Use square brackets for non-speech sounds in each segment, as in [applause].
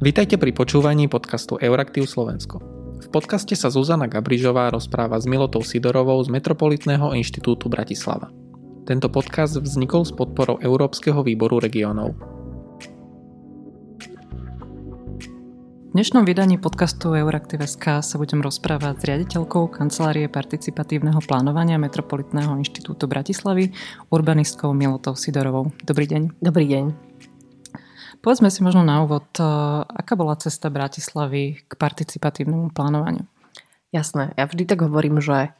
Vítajte pri počúvaní podcastu Euraktiv Slovensko. V podcaste sa Zuzana Gabrižová rozpráva s Milotou Sidorovou z Metropolitného inštitútu Bratislava. Tento podcast vznikol s podporou Európskeho výboru regionov. V dnešnom vydaní podcastu Euraktiv.sk sa budem rozprávať s riaditeľkou Kancelárie participatívneho plánovania Metropolitného inštitútu Bratislavy, urbanistkou Milotou Sidorovou. Dobrý deň. Dobrý deň. Povedzme si možno na úvod, e, aká bola cesta Bratislavy k participatívnemu plánovaniu? Jasné, ja vždy tak hovorím, že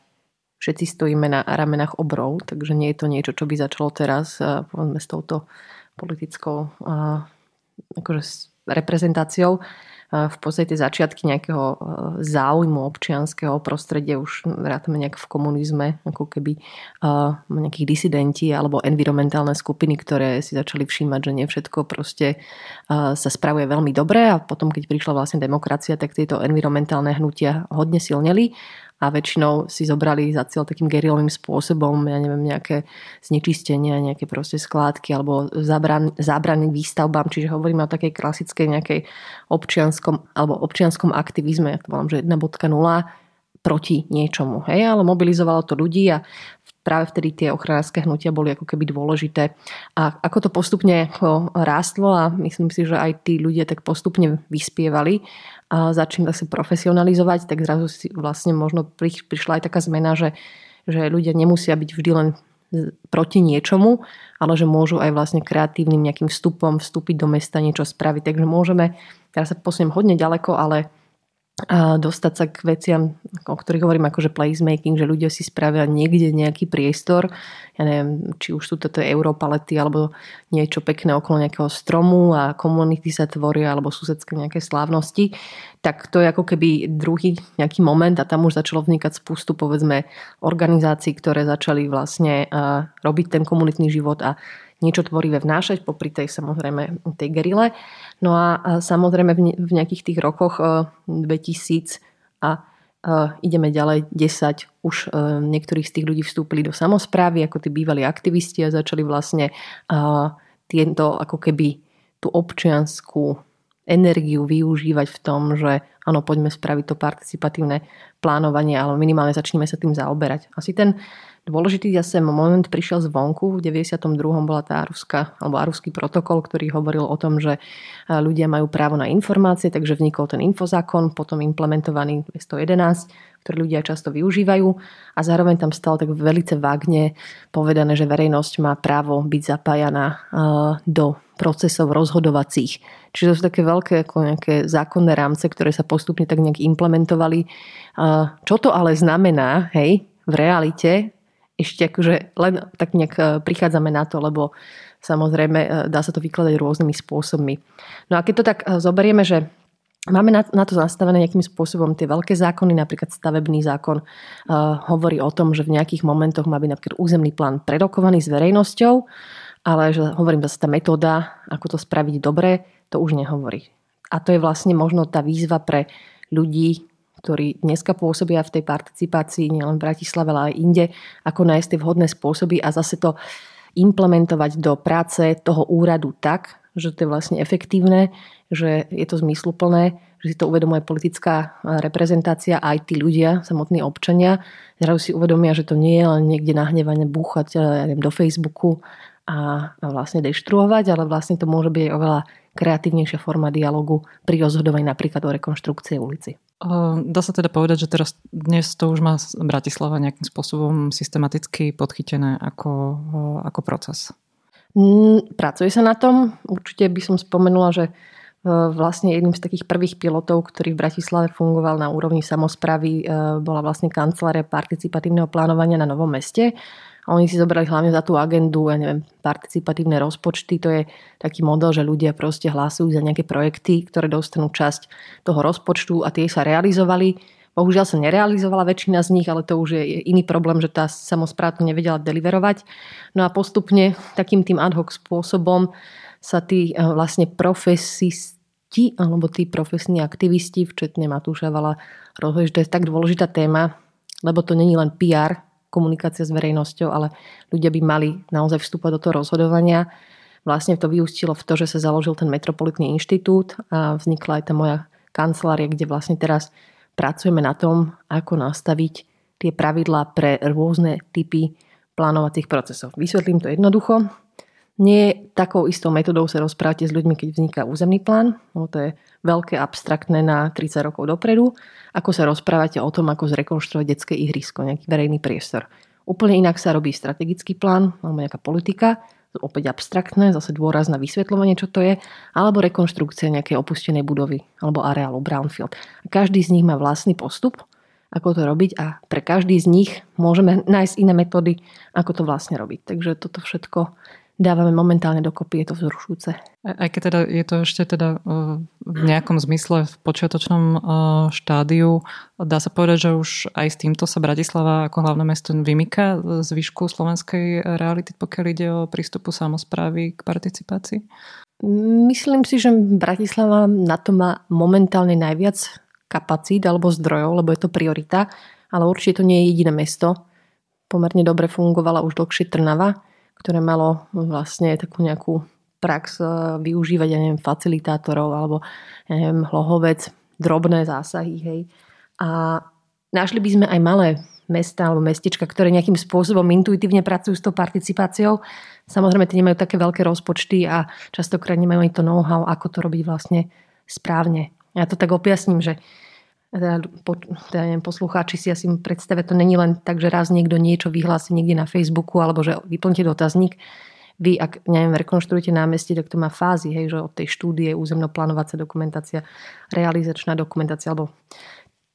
všetci stojíme na ramenách obrov, takže nie je to niečo, čo by začalo teraz, e, povedzme s touto politickou e, akože reprezentáciou v podstate začiatky nejakého e, záujmu občianského prostredia už vrátame nejak v komunizme, ako keby e, nejakých disidenti alebo environmentálne skupiny, ktoré si začali všímať, že nie všetko proste e, sa spravuje veľmi dobre. A potom, keď prišla vlastne demokracia, tak tieto environmentálne hnutia hodne silneli a väčšinou si zobrali za cieľ takým gerilovým spôsobom, ja neviem, nejaké znečistenia, nejaké proste skládky alebo zabran, zábrany výstavbám, čiže hovoríme o takej klasickej nejakej občianskom alebo občianskom aktivizme, ja to volám, že 1.0 proti niečomu, hej, ale mobilizovalo to ľudí a práve vtedy tie ochranárske hnutia boli ako keby dôležité. A ako to postupne rástlo a myslím si, že aj tí ľudia tak postupne vyspievali a začali sa profesionalizovať, tak zrazu si vlastne možno prišla aj taká zmena, že, že ľudia nemusia byť vždy len proti niečomu, ale že môžu aj vlastne kreatívnym nejakým vstupom vstúpiť do mesta, niečo spraviť. Takže môžeme, teraz sa posuniem hodne ďaleko, ale dostať sa k veciam, o ktorých hovorím akože placemaking, že ľudia si spravia niekde nejaký priestor, ja neviem, či už sú toto europalety alebo niečo pekné okolo nejakého stromu a komunity sa tvoria alebo susedské nejaké slávnosti, tak to je ako keby druhý nejaký moment a tam už začalo vznikať spustu povedzme organizácií, ktoré začali vlastne robiť ten komunitný život a niečo tvorivé vnášať, popri tej samozrejme tej gerile. No a samozrejme v nejakých tých rokoch 2000 e, a e, ideme ďalej 10, už e, niektorí z tých ľudí vstúpili do samozprávy, ako tí bývalí aktivisti a začali vlastne tieto ako keby tú občianskú energiu využívať v tom, že áno, poďme spraviť to participatívne plánovanie, ale minimálne začneme sa tým zaoberať. Asi ten Dôležitý zase moment prišiel zvonku. V 92. bola tá ruská, alebo ruský protokol, ktorý hovoril o tom, že ľudia majú právo na informácie, takže vznikol ten infozákon, potom implementovaný 211, ktorý ľudia často využívajú a zároveň tam stalo tak velice vágne povedané, že verejnosť má právo byť zapájaná do procesov rozhodovacích. Čiže to sú také veľké ako nejaké zákonné rámce, ktoré sa postupne tak nejak implementovali. Čo to ale znamená, hej, v realite, ešte akože len tak nejak e, prichádzame na to, lebo samozrejme e, dá sa to vykladať rôznymi spôsobmi. No a keď to tak e, zoberieme, že Máme na, to nastavené nejakým spôsobom tie veľké zákony, napríklad stavebný zákon hovorí o tom, že v nejakých momentoch má byť napríklad územný plán predokovaný s verejnosťou, ale že hovorím zase tá metóda, ako to spraviť dobre, to už nehovorí. A to je vlastne možno tá výzva pre ľudí, ktorí dneska pôsobia v tej participácii nielen v Bratislave, ale aj inde, ako nájsť tie vhodné spôsoby a zase to implementovať do práce toho úradu tak, že to je vlastne efektívne, že je to zmysluplné, že si to uvedomuje politická reprezentácia aj tí ľudia, samotní občania. Zrazu si uvedomia, že to nie je len niekde nahnevane búchať ja neviem, do Facebooku a, vlastne deštruovať, ale vlastne to môže byť oveľa kreatívnejšia forma dialogu pri rozhodovaní napríklad o rekonštrukcie ulici. Dá sa teda povedať, že teraz dnes to už má Bratislava nejakým spôsobom systematicky podchytené ako, ako proces. Mm, pracuje sa na tom. Určite by som spomenula, že vlastne jedným z takých prvých pilotov, ktorý v Bratislave fungoval na úrovni samozpravy, bola vlastne kancelária participatívneho plánovania na Novom meste a oni si zobrali hlavne za tú agendu, ja neviem, participatívne rozpočty. To je taký model, že ľudia proste hlasujú za nejaké projekty, ktoré dostanú časť toho rozpočtu a tie sa realizovali. Bohužiaľ sa nerealizovala väčšina z nich, ale to už je iný problém, že tá samozpráva nevedela deliverovať. No a postupne takým tým ad hoc spôsobom sa tí eh, vlastne profesisti alebo tí profesní aktivisti, včetne Matúša Vala, že to je tak dôležitá téma, lebo to není len PR, komunikácia s verejnosťou, ale ľudia by mali naozaj vstúpať do toho rozhodovania. vlastne to vyústilo v to, že sa založil ten Metropolitný inštitút a vznikla aj tá moja kancelária, kde vlastne teraz pracujeme na tom, ako nastaviť tie pravidlá pre rôzne typy plánovacích procesov. Vysvetlím to jednoducho. Nie takou istou metodou sa rozprávate s ľuďmi, keď vzniká územný plán, lebo to je veľké abstraktné na 30 rokov dopredu, ako sa rozprávate o tom, ako zrekonštruovať detské ihrisko, nejaký verejný priestor. Úplne inak sa robí strategický plán alebo nejaká politika, opäť abstraktné, zase dôraz na vysvetľovanie, čo to je, alebo rekonštrukcia nejakej opustenej budovy alebo areálu brownfield. Každý z nich má vlastný postup, ako to robiť a pre každý z nich môžeme nájsť iné metódy, ako to vlastne robiť. Takže toto všetko dávame momentálne dokopy, je to vzrušujúce. Aj keď teda je to ešte teda e, v nejakom zmysle v počiatočnom e, štádiu, dá sa povedať, že už aj s týmto sa Bratislava ako hlavné mesto vymýka z výšku slovenskej reality, pokiaľ ide o prístupu samozprávy k participácii? Myslím si, že Bratislava na to má momentálne najviac kapacít alebo zdrojov, lebo je to priorita, ale určite to nie je jediné mesto. Pomerne dobre fungovala už dlhšie Trnava, ktoré malo vlastne takú nejakú prax e, využívať, ja neviem, facilitátorov alebo ja neviem, hlohovec, drobné zásahy, hej. A našli by sme aj malé mesta alebo mestečka, ktoré nejakým spôsobom intuitívne pracujú s tou participáciou. Samozrejme, tie nemajú také veľké rozpočty a častokrát nemajú ani to know-how, ako to robiť vlastne správne. Ja to tak objasním, že teda, po, teda neviem, poslucháči si asi predstavia, to není len tak, že raz niekto niečo vyhlási niekde na Facebooku alebo že vyplňte dotazník. Vy, ak neviem, rekonštruujete námestie, tak to má fázy, hej, že od tej štúdie, územnoplánovacia dokumentácia, realizačná dokumentácia, alebo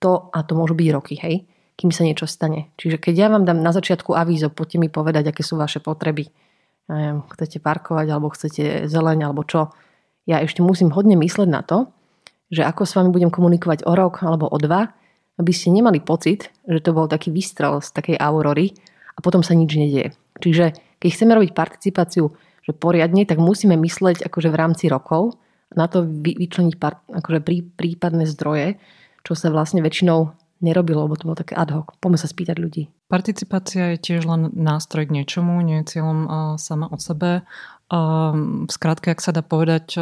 to, a to môžu byť roky, hej, kým sa niečo stane. Čiže keď ja vám dám na začiatku avízo, poďte mi povedať, aké sú vaše potreby. Neviem, chcete parkovať, alebo chcete zeleň, alebo čo. Ja ešte musím hodne mysleť na to, že ako s vami budem komunikovať o rok alebo o dva, aby ste nemali pocit, že to bol taký výstrel z takej aurory a potom sa nič nedieje. Čiže keď chceme robiť participáciu že poriadne, tak musíme mysleť akože v rámci rokov na to vyčleniť akože prí, prípadné zdroje, čo sa vlastne väčšinou nerobilo, lebo to bolo také ad hoc. Poďme sa spýtať ľudí. Participácia je tiež len nástroj k niečomu, nie je cieľom sama o sebe. V skratke, ak sa dá povedať,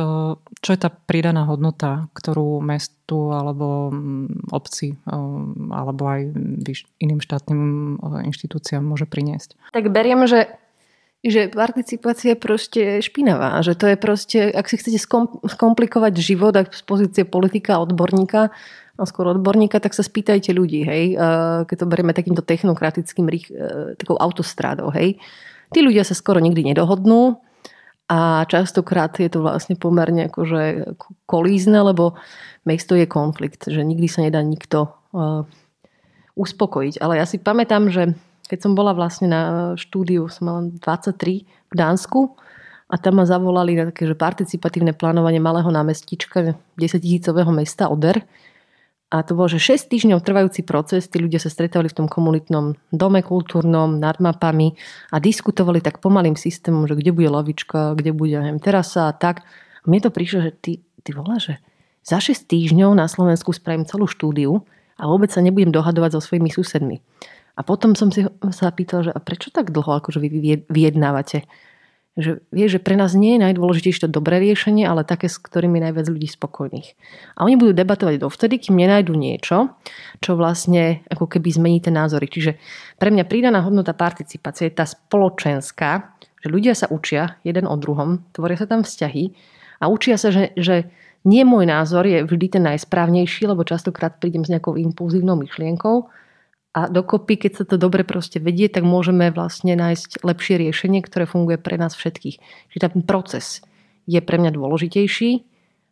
čo je tá pridaná hodnota, ktorú mestu alebo mm, obci alebo aj iným štátnym inštitúciám môže priniesť? Tak beriem, že že participácia je proste špinavá. Že to je proste, ak si chcete skomplikovať život z pozície politika odborníka, a skôr odborníka, tak sa spýtajte ľudí, hej. Keď to berieme takýmto technokratickým, e, takou autostrádou, hej. Tí ľudia sa skoro nikdy nedohodnú, a častokrát je to vlastne pomerne akože kolízne, lebo mesto je konflikt, že nikdy sa nedá nikto uh, uspokojiť. Ale ja si pamätám, že keď som bola vlastne na štúdiu, som mala 23 v Dánsku a tam ma zavolali na také že participatívne plánovanie malého námestička 10 tisícového mesta Oder a to bolo, že 6 týždňov trvajúci proces, tí ľudia sa stretávali v tom komunitnom dome kultúrnom, nad mapami a diskutovali tak pomalým systémom, že kde bude lavička, kde bude neviem, terasa a tak. A mne to prišlo, že ty, ty volá, že za 6 týždňov na Slovensku spravím celú štúdiu a vôbec sa nebudem dohadovať so svojimi susedmi. A potom som si sa pýtal, že a prečo tak dlho akože vy vyjednávate? Že vie, že pre nás nie je najdôležitejšie to dobré riešenie, ale také, s ktorými je najviac ľudí spokojných. A oni budú debatovať dovtedy, kým nenajdu niečo, čo vlastne ako keby zmení tie názory. Čiže pre mňa pridaná hodnota participácie je tá spoločenská, že ľudia sa učia jeden o druhom, tvoria sa tam vzťahy a učia sa, že, že nie môj názor je vždy ten najsprávnejší, lebo častokrát prídem s nejakou impulzívnou myšlienkou, a dokopy, keď sa to dobre proste vedie, tak môžeme vlastne nájsť lepšie riešenie, ktoré funguje pre nás všetkých. Čiže ten proces je pre mňa dôležitejší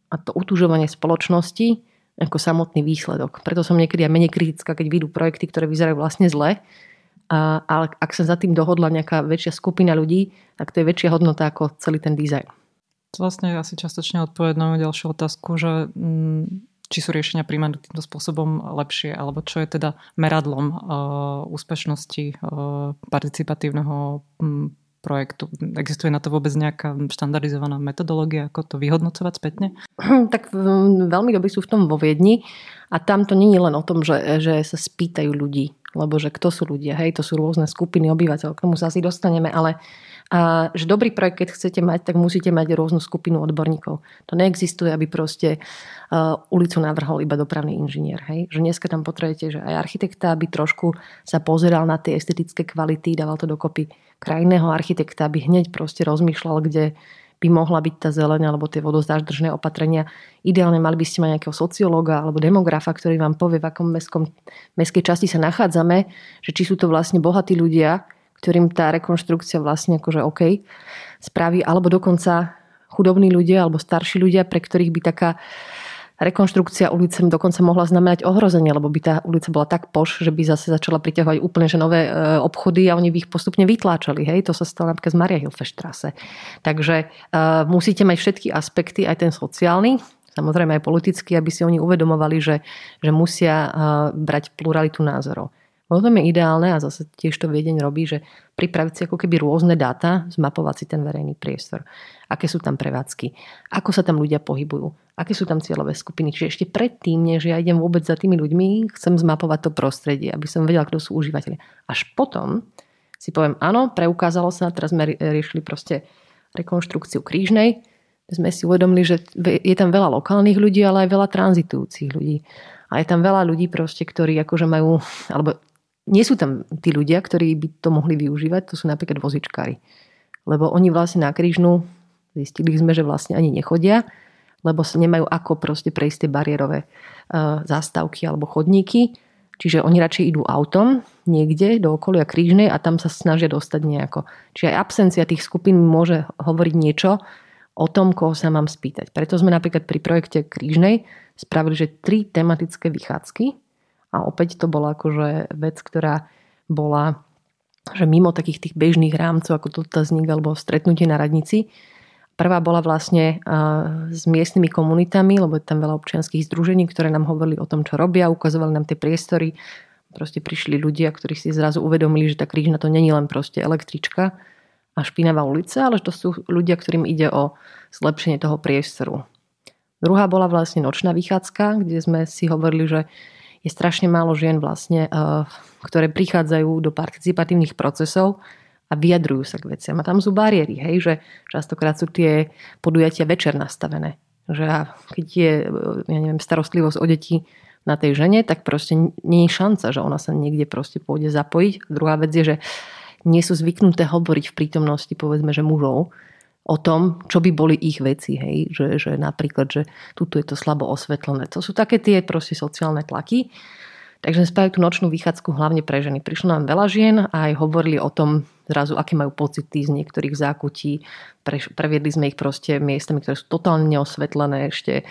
a to utužovanie spoločnosti ako samotný výsledok. Preto som niekedy aj menej kritická, keď vidú projekty, ktoré vyzerajú vlastne zle. A, ale ak sa za tým dohodla nejaká väčšia skupina ľudí, tak to je väčšia hodnota ako celý ten dizajn. To vlastne asi častočne odpovedť na ďalšiu otázku, že mm, či sú riešenia príjmané týmto spôsobom lepšie, alebo čo je teda meradlom uh, úspešnosti uh, participatívneho um, projektu. Existuje na to vôbec nejaká štandardizovaná metodológia, ako to vyhodnocovať spätne? Tak veľmi dobre sú v tom vo Viedni a tam to je len o tom, že, že sa spýtajú ľudí, lebo že kto sú ľudia, hej, to sú rôzne skupiny obyvateľov, k tomu sa asi dostaneme, ale a, že dobrý projekt, keď chcete mať, tak musíte mať rôznu skupinu odborníkov. To neexistuje, aby proste uh, ulicu navrhol iba dopravný inžinier. Hej? Že dneska tam potrebujete, že aj architekta, aby trošku sa pozeral na tie estetické kvality, dával to dokopy krajného architekta, aby hneď proste rozmýšľal, kde by mohla byť tá zeleň alebo tie vodozáždržné opatrenia. Ideálne mali by ste mať nejakého sociológa alebo demografa, ktorý vám povie, v akom mestskom, mestskej časti sa nachádzame, že či sú to vlastne bohatí ľudia, ktorým tá rekonštrukcia vlastne akože OK spraví, alebo dokonca chudobní ľudia alebo starší ľudia, pre ktorých by taká rekonštrukcia ulice dokonca mohla znamenať ohrozenie, lebo by tá ulica bola tak poš, že by zase začala priťahovať úplne že nové e, obchody a oni by ich postupne vytláčali. Hej? To sa stalo napríklad z Maria Hilfestrasse. Takže uh, musíte mať všetky aspekty, aj ten sociálny, samozrejme aj politický, aby si oni uvedomovali, že, že musia uh, brať pluralitu názorov. Potom je ideálne, a zase tiež to Viedeň robí, že pripraviť si ako keby rôzne dáta, zmapovať si ten verejný priestor. Aké sú tam prevádzky, ako sa tam ľudia pohybujú, aké sú tam cieľové skupiny. Čiže ešte predtým, než ja idem vôbec za tými ľuďmi, chcem zmapovať to prostredie, aby som vedela, kto sú užívateľi. Až potom si poviem, áno, preukázalo sa, teraz sme riešili proste rekonštrukciu krížnej, sme si uvedomili, že je tam veľa lokálnych ľudí, ale aj veľa tranzitujúcich ľudí. A je tam veľa ľudí proste, ktorí akože majú, alebo nie sú tam tí ľudia, ktorí by to mohli využívať, to sú napríklad vozičkári. Lebo oni vlastne na krížnu zistili sme, že vlastne ani nechodia, lebo sa nemajú ako proste prejsť tie bariérové uh, zástavky alebo chodníky. Čiže oni radšej idú autom niekde do okolia krížnej a tam sa snažia dostať nejako. Čiže aj absencia tých skupín môže hovoriť niečo o tom, koho sa mám spýtať. Preto sme napríklad pri projekte krížnej spravili, že tri tematické vychádzky a opäť to bola akože vec, ktorá bola že mimo takých tých bežných rámcov ako dotazník alebo stretnutie na radnici. Prvá bola vlastne s miestnymi komunitami, lebo je tam veľa občianských združení, ktoré nám hovorili o tom, čo robia, ukazovali nám tie priestory. Proste prišli ľudia, ktorí si zrazu uvedomili, že tá krížna to není len proste električka a špinavá ulica, ale že to sú ľudia, ktorým ide o zlepšenie toho priestoru. Druhá bola vlastne nočná vychádzka, kde sme si hovorili, že je strašne málo žien vlastne, eh, ktoré prichádzajú do participatívnych procesov a vyjadrujú sa k veciam. A tam sú bariéry, hej, že častokrát sú tie podujatia večer nastavené. Že keď je, eh, ja neviem, starostlivosť o deti na tej žene, tak proste nie je šanca, že ona sa niekde proste pôjde zapojiť. Druhá vec je, že nie sú zvyknuté hovoriť v prítomnosti povedzme, že mužov, o tom, čo by boli ich veci, hej, že, že napríklad, že tuto je to slabo osvetlené. To sú také tie proste sociálne tlaky. Takže sme spravili tú nočnú vychádzku hlavne pre ženy. Prišlo nám veľa žien a aj hovorili o tom zrazu, aké majú pocity z niektorých zákutí. Pre, previedli sme ich proste miestami, ktoré sú totálne neosvetlené ešte.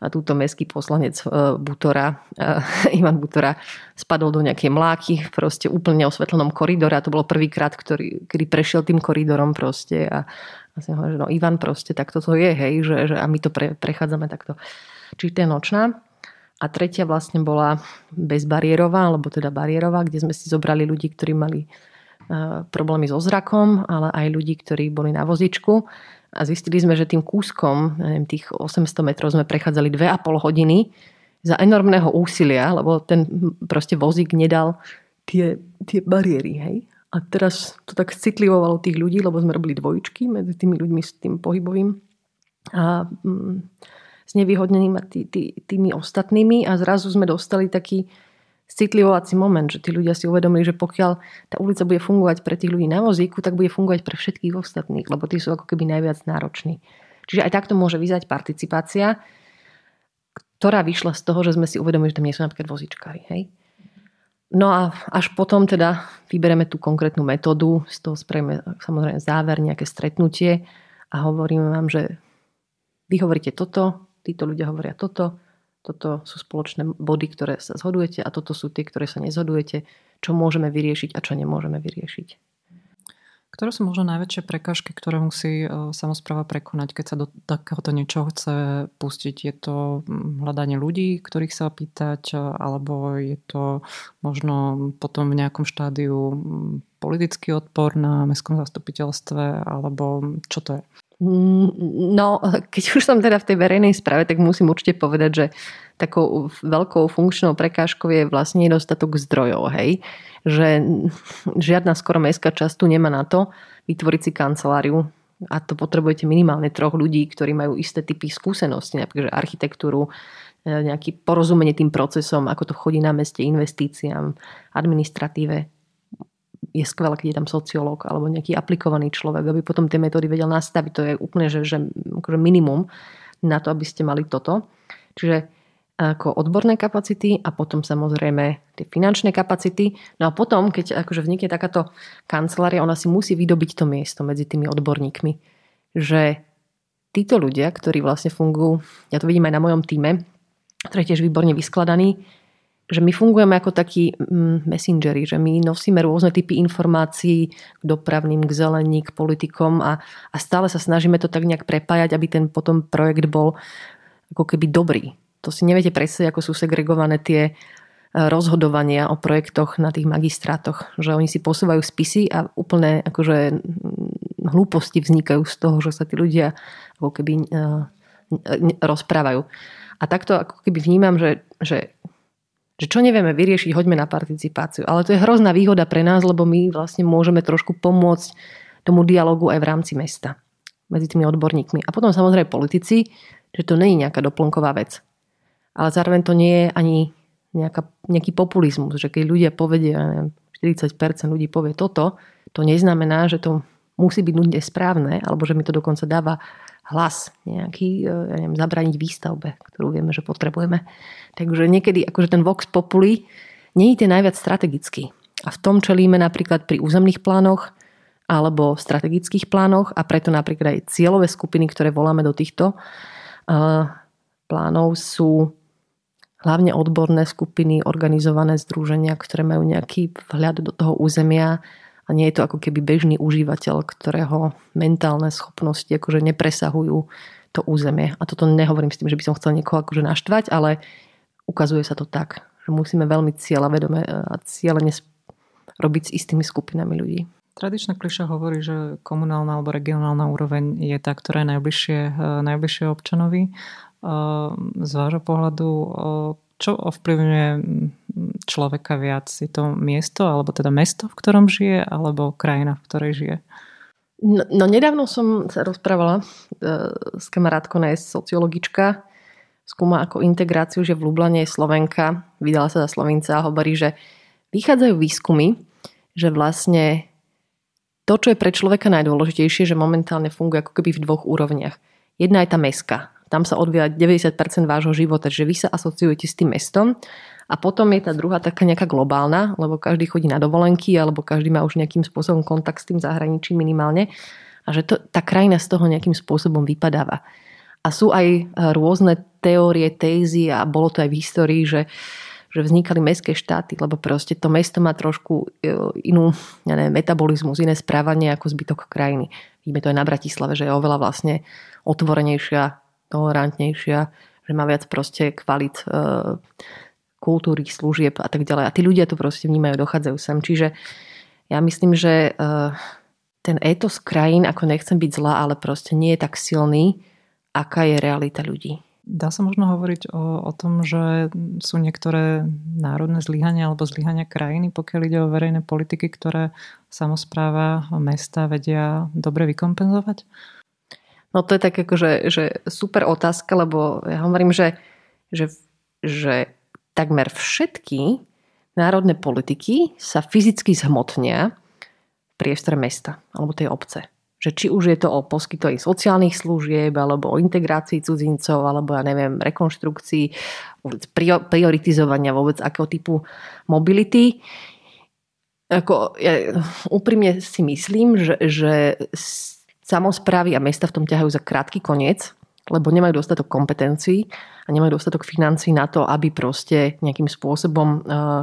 A túto mestský poslanec uh, Butora, uh, [laughs] Ivan Butora, spadol do nejakej mláky v proste úplne osvetlenom koridore a to bolo prvýkrát, ktorý, kedy prešiel tým koridorom proste a a si hovorím, že no Ivan proste, tak toto je, hej, že, že a my to pre, prechádzame takto. Čiže to je nočná. A tretia vlastne bola bezbariérová, alebo teda bariérová, kde sme si zobrali ľudí, ktorí mali uh, problémy so zrakom, ale aj ľudí, ktorí boli na vozičku. A zistili sme, že tým kúskom, neviem, tých 800 metrov sme prechádzali 2,5 hodiny za enormného úsilia, lebo ten proste vozík nedal tie, tie bariéry, hej. A teraz to tak citlivovalo tých ľudí, lebo sme robili dvojičky medzi tými ľuďmi s tým pohybovým a mm, s nevyhodneným a tý, tý, tými ostatnými a zrazu sme dostali taký citlivovací moment, že tí ľudia si uvedomili, že pokiaľ tá ulica bude fungovať pre tých ľudí na vozíku, tak bude fungovať pre všetkých ostatných, lebo tí sú ako keby najviac nároční. Čiže aj takto môže vyzať participácia, ktorá vyšla z toho, že sme si uvedomili, že tam nie sú napríklad vozičkári. Hej? No a až potom teda vyberieme tú konkrétnu metódu, z toho spravíme samozrejme záver, nejaké stretnutie a hovoríme vám, že vy hovoríte toto, títo ľudia hovoria toto, toto sú spoločné body, ktoré sa zhodujete a toto sú tie, ktoré sa nezhodujete, čo môžeme vyriešiť a čo nemôžeme vyriešiť. Ktoré sú možno najväčšie prekážky, ktoré musí e, samozpráva prekonať, keď sa do takéhoto niečoho chce pustiť? Je to hľadanie ľudí, ktorých sa opýtať, e, alebo je to možno potom v nejakom štádiu politický odpor na mestskom zastupiteľstve, alebo čo to je? No, keď už som teda v tej verejnej správe, tak musím určite povedať, že takou veľkou funkčnou prekážkou je vlastne nedostatok zdrojov, hej. Že žiadna skoro mestská časť tu nemá na to vytvoriť si kanceláriu a to potrebujete minimálne troch ľudí, ktorí majú isté typy skúsenosti, napríklad architektúru, e, nejaký porozumenie tým procesom, ako to chodí na meste, investíciám, administratíve, je skvelé, keď je tam sociológ alebo nejaký aplikovaný človek, aby potom tie metódy vedel nastaviť. To je úplne že, že akože minimum na to, aby ste mali toto. Čiže ako odborné kapacity a potom samozrejme tie finančné kapacity. No a potom, keď akože vznikne takáto kancelária, ona si musí vydobiť to miesto medzi tými odborníkmi. Že títo ľudia, ktorí vlastne fungujú, ja to vidím aj na mojom týme, ktorý je tiež výborne vyskladaný, že my fungujeme ako takí mm, messengeri, že my nosíme rôzne typy informácií k dopravným, k zelení, k politikom a, a stále sa snažíme to tak nejak prepájať, aby ten potom projekt bol ako keby dobrý. To si neviete predstaviť, ako sú segregované tie e, rozhodovania o projektoch na tých magistrátoch. Že oni si posúvajú spisy a úplne akože hlúposti vznikajú z toho, že sa tí ľudia ako keby uh, rozprávajú. A takto ako keby vnímam, že, že že čo nevieme vyriešiť, hoďme na participáciu. Ale to je hrozná výhoda pre nás, lebo my vlastne môžeme trošku pomôcť tomu dialogu aj v rámci mesta medzi tými odborníkmi. A potom samozrejme politici, že to je nejaká doplnková vec. Ale zároveň to nie je ani nejaká, nejaký populizmus, že keď ľudia povedia, neviem, 40% ľudí povie toto, to neznamená, že to musí byť nutne správne, alebo že mi to dokonca dáva hlas nejaký, e, ja neviem, zabraniť výstavbe, ktorú vieme, že potrebujeme. Takže niekedy akože ten vox populi nie je najviac strategický. A v tom čelíme napríklad pri územných plánoch alebo strategických plánoch a preto napríklad aj cieľové skupiny, ktoré voláme do týchto uh, plánov sú hlavne odborné skupiny, organizované združenia, ktoré majú nejaký vhľad do toho územia a nie je to ako keby bežný užívateľ, ktorého mentálne schopnosti akože nepresahujú to územie. A toto nehovorím s tým, že by som chcel niekoho akože naštvať, ale ukazuje sa to tak, že musíme veľmi cieľavedome a cieľene robiť s istými skupinami ľudí. Tradičná kliša hovorí, že komunálna alebo regionálna úroveň je tá, ktorá je najbližšie, eh, najbližšie občanovi. Eh, z vášho pohľadu čo ovplyvňuje človeka viac? Je to miesto, alebo teda mesto, v ktorom žije, alebo krajina, v ktorej žije? No, no nedávno som sa rozprávala e, s kamarátkou, ona je sociologička, skúma ako integráciu, že v Lublane je Slovenka, vydala sa za Slovenca a hovorí, že vychádzajú výskumy, že vlastne to, čo je pre človeka najdôležitejšie, že momentálne funguje ako keby v dvoch úrovniach. Jedna je tá meska, tam sa odvíja 90% vášho života, že vy sa asociujete s tým mestom. A potom je tá druhá taká nejaká globálna, lebo každý chodí na dovolenky alebo každý má už nejakým spôsobom kontakt s tým zahraničím minimálne. A že to, tá krajina z toho nejakým spôsobom vypadáva. A sú aj e, rôzne teórie, tézy a bolo to aj v histórii, že že vznikali mestské štáty, lebo proste to mesto má trošku e, inú ja neviem, metabolizmus, iné správanie ako zbytok krajiny. Vidíme to aj na Bratislave, že je oveľa vlastne otvorenejšia tolerantnejšia, že má viac proste kvalit e, kultúry, služieb a tak ďalej. A tí ľudia to proste vnímajú, dochádzajú sem. Čiže ja myslím, že e, ten étos krajín, ako nechcem byť zlá, ale proste nie je tak silný, aká je realita ľudí. Dá sa možno hovoriť o, o tom, že sú niektoré národné zlyhania alebo zlyhania krajiny, pokiaľ ide o verejné politiky, ktoré samozpráva mesta vedia dobre vykompenzovať? No to je tak akože že super otázka, lebo ja hovorím, že, že, že takmer všetky národné politiky sa fyzicky zhmotnia v priestore mesta alebo tej obce. Že či už je to o poskytovaní sociálnych služieb, alebo o integrácii cudzincov, alebo ja neviem, rekonštrukcii, prioritizovania vôbec akého typu mobility. Ako, ja úprimne si myslím, že, že samozprávy a mesta v tom ťahajú za krátky koniec, lebo nemajú dostatok kompetencií a nemajú dostatok financí na to, aby proste nejakým spôsobom eh,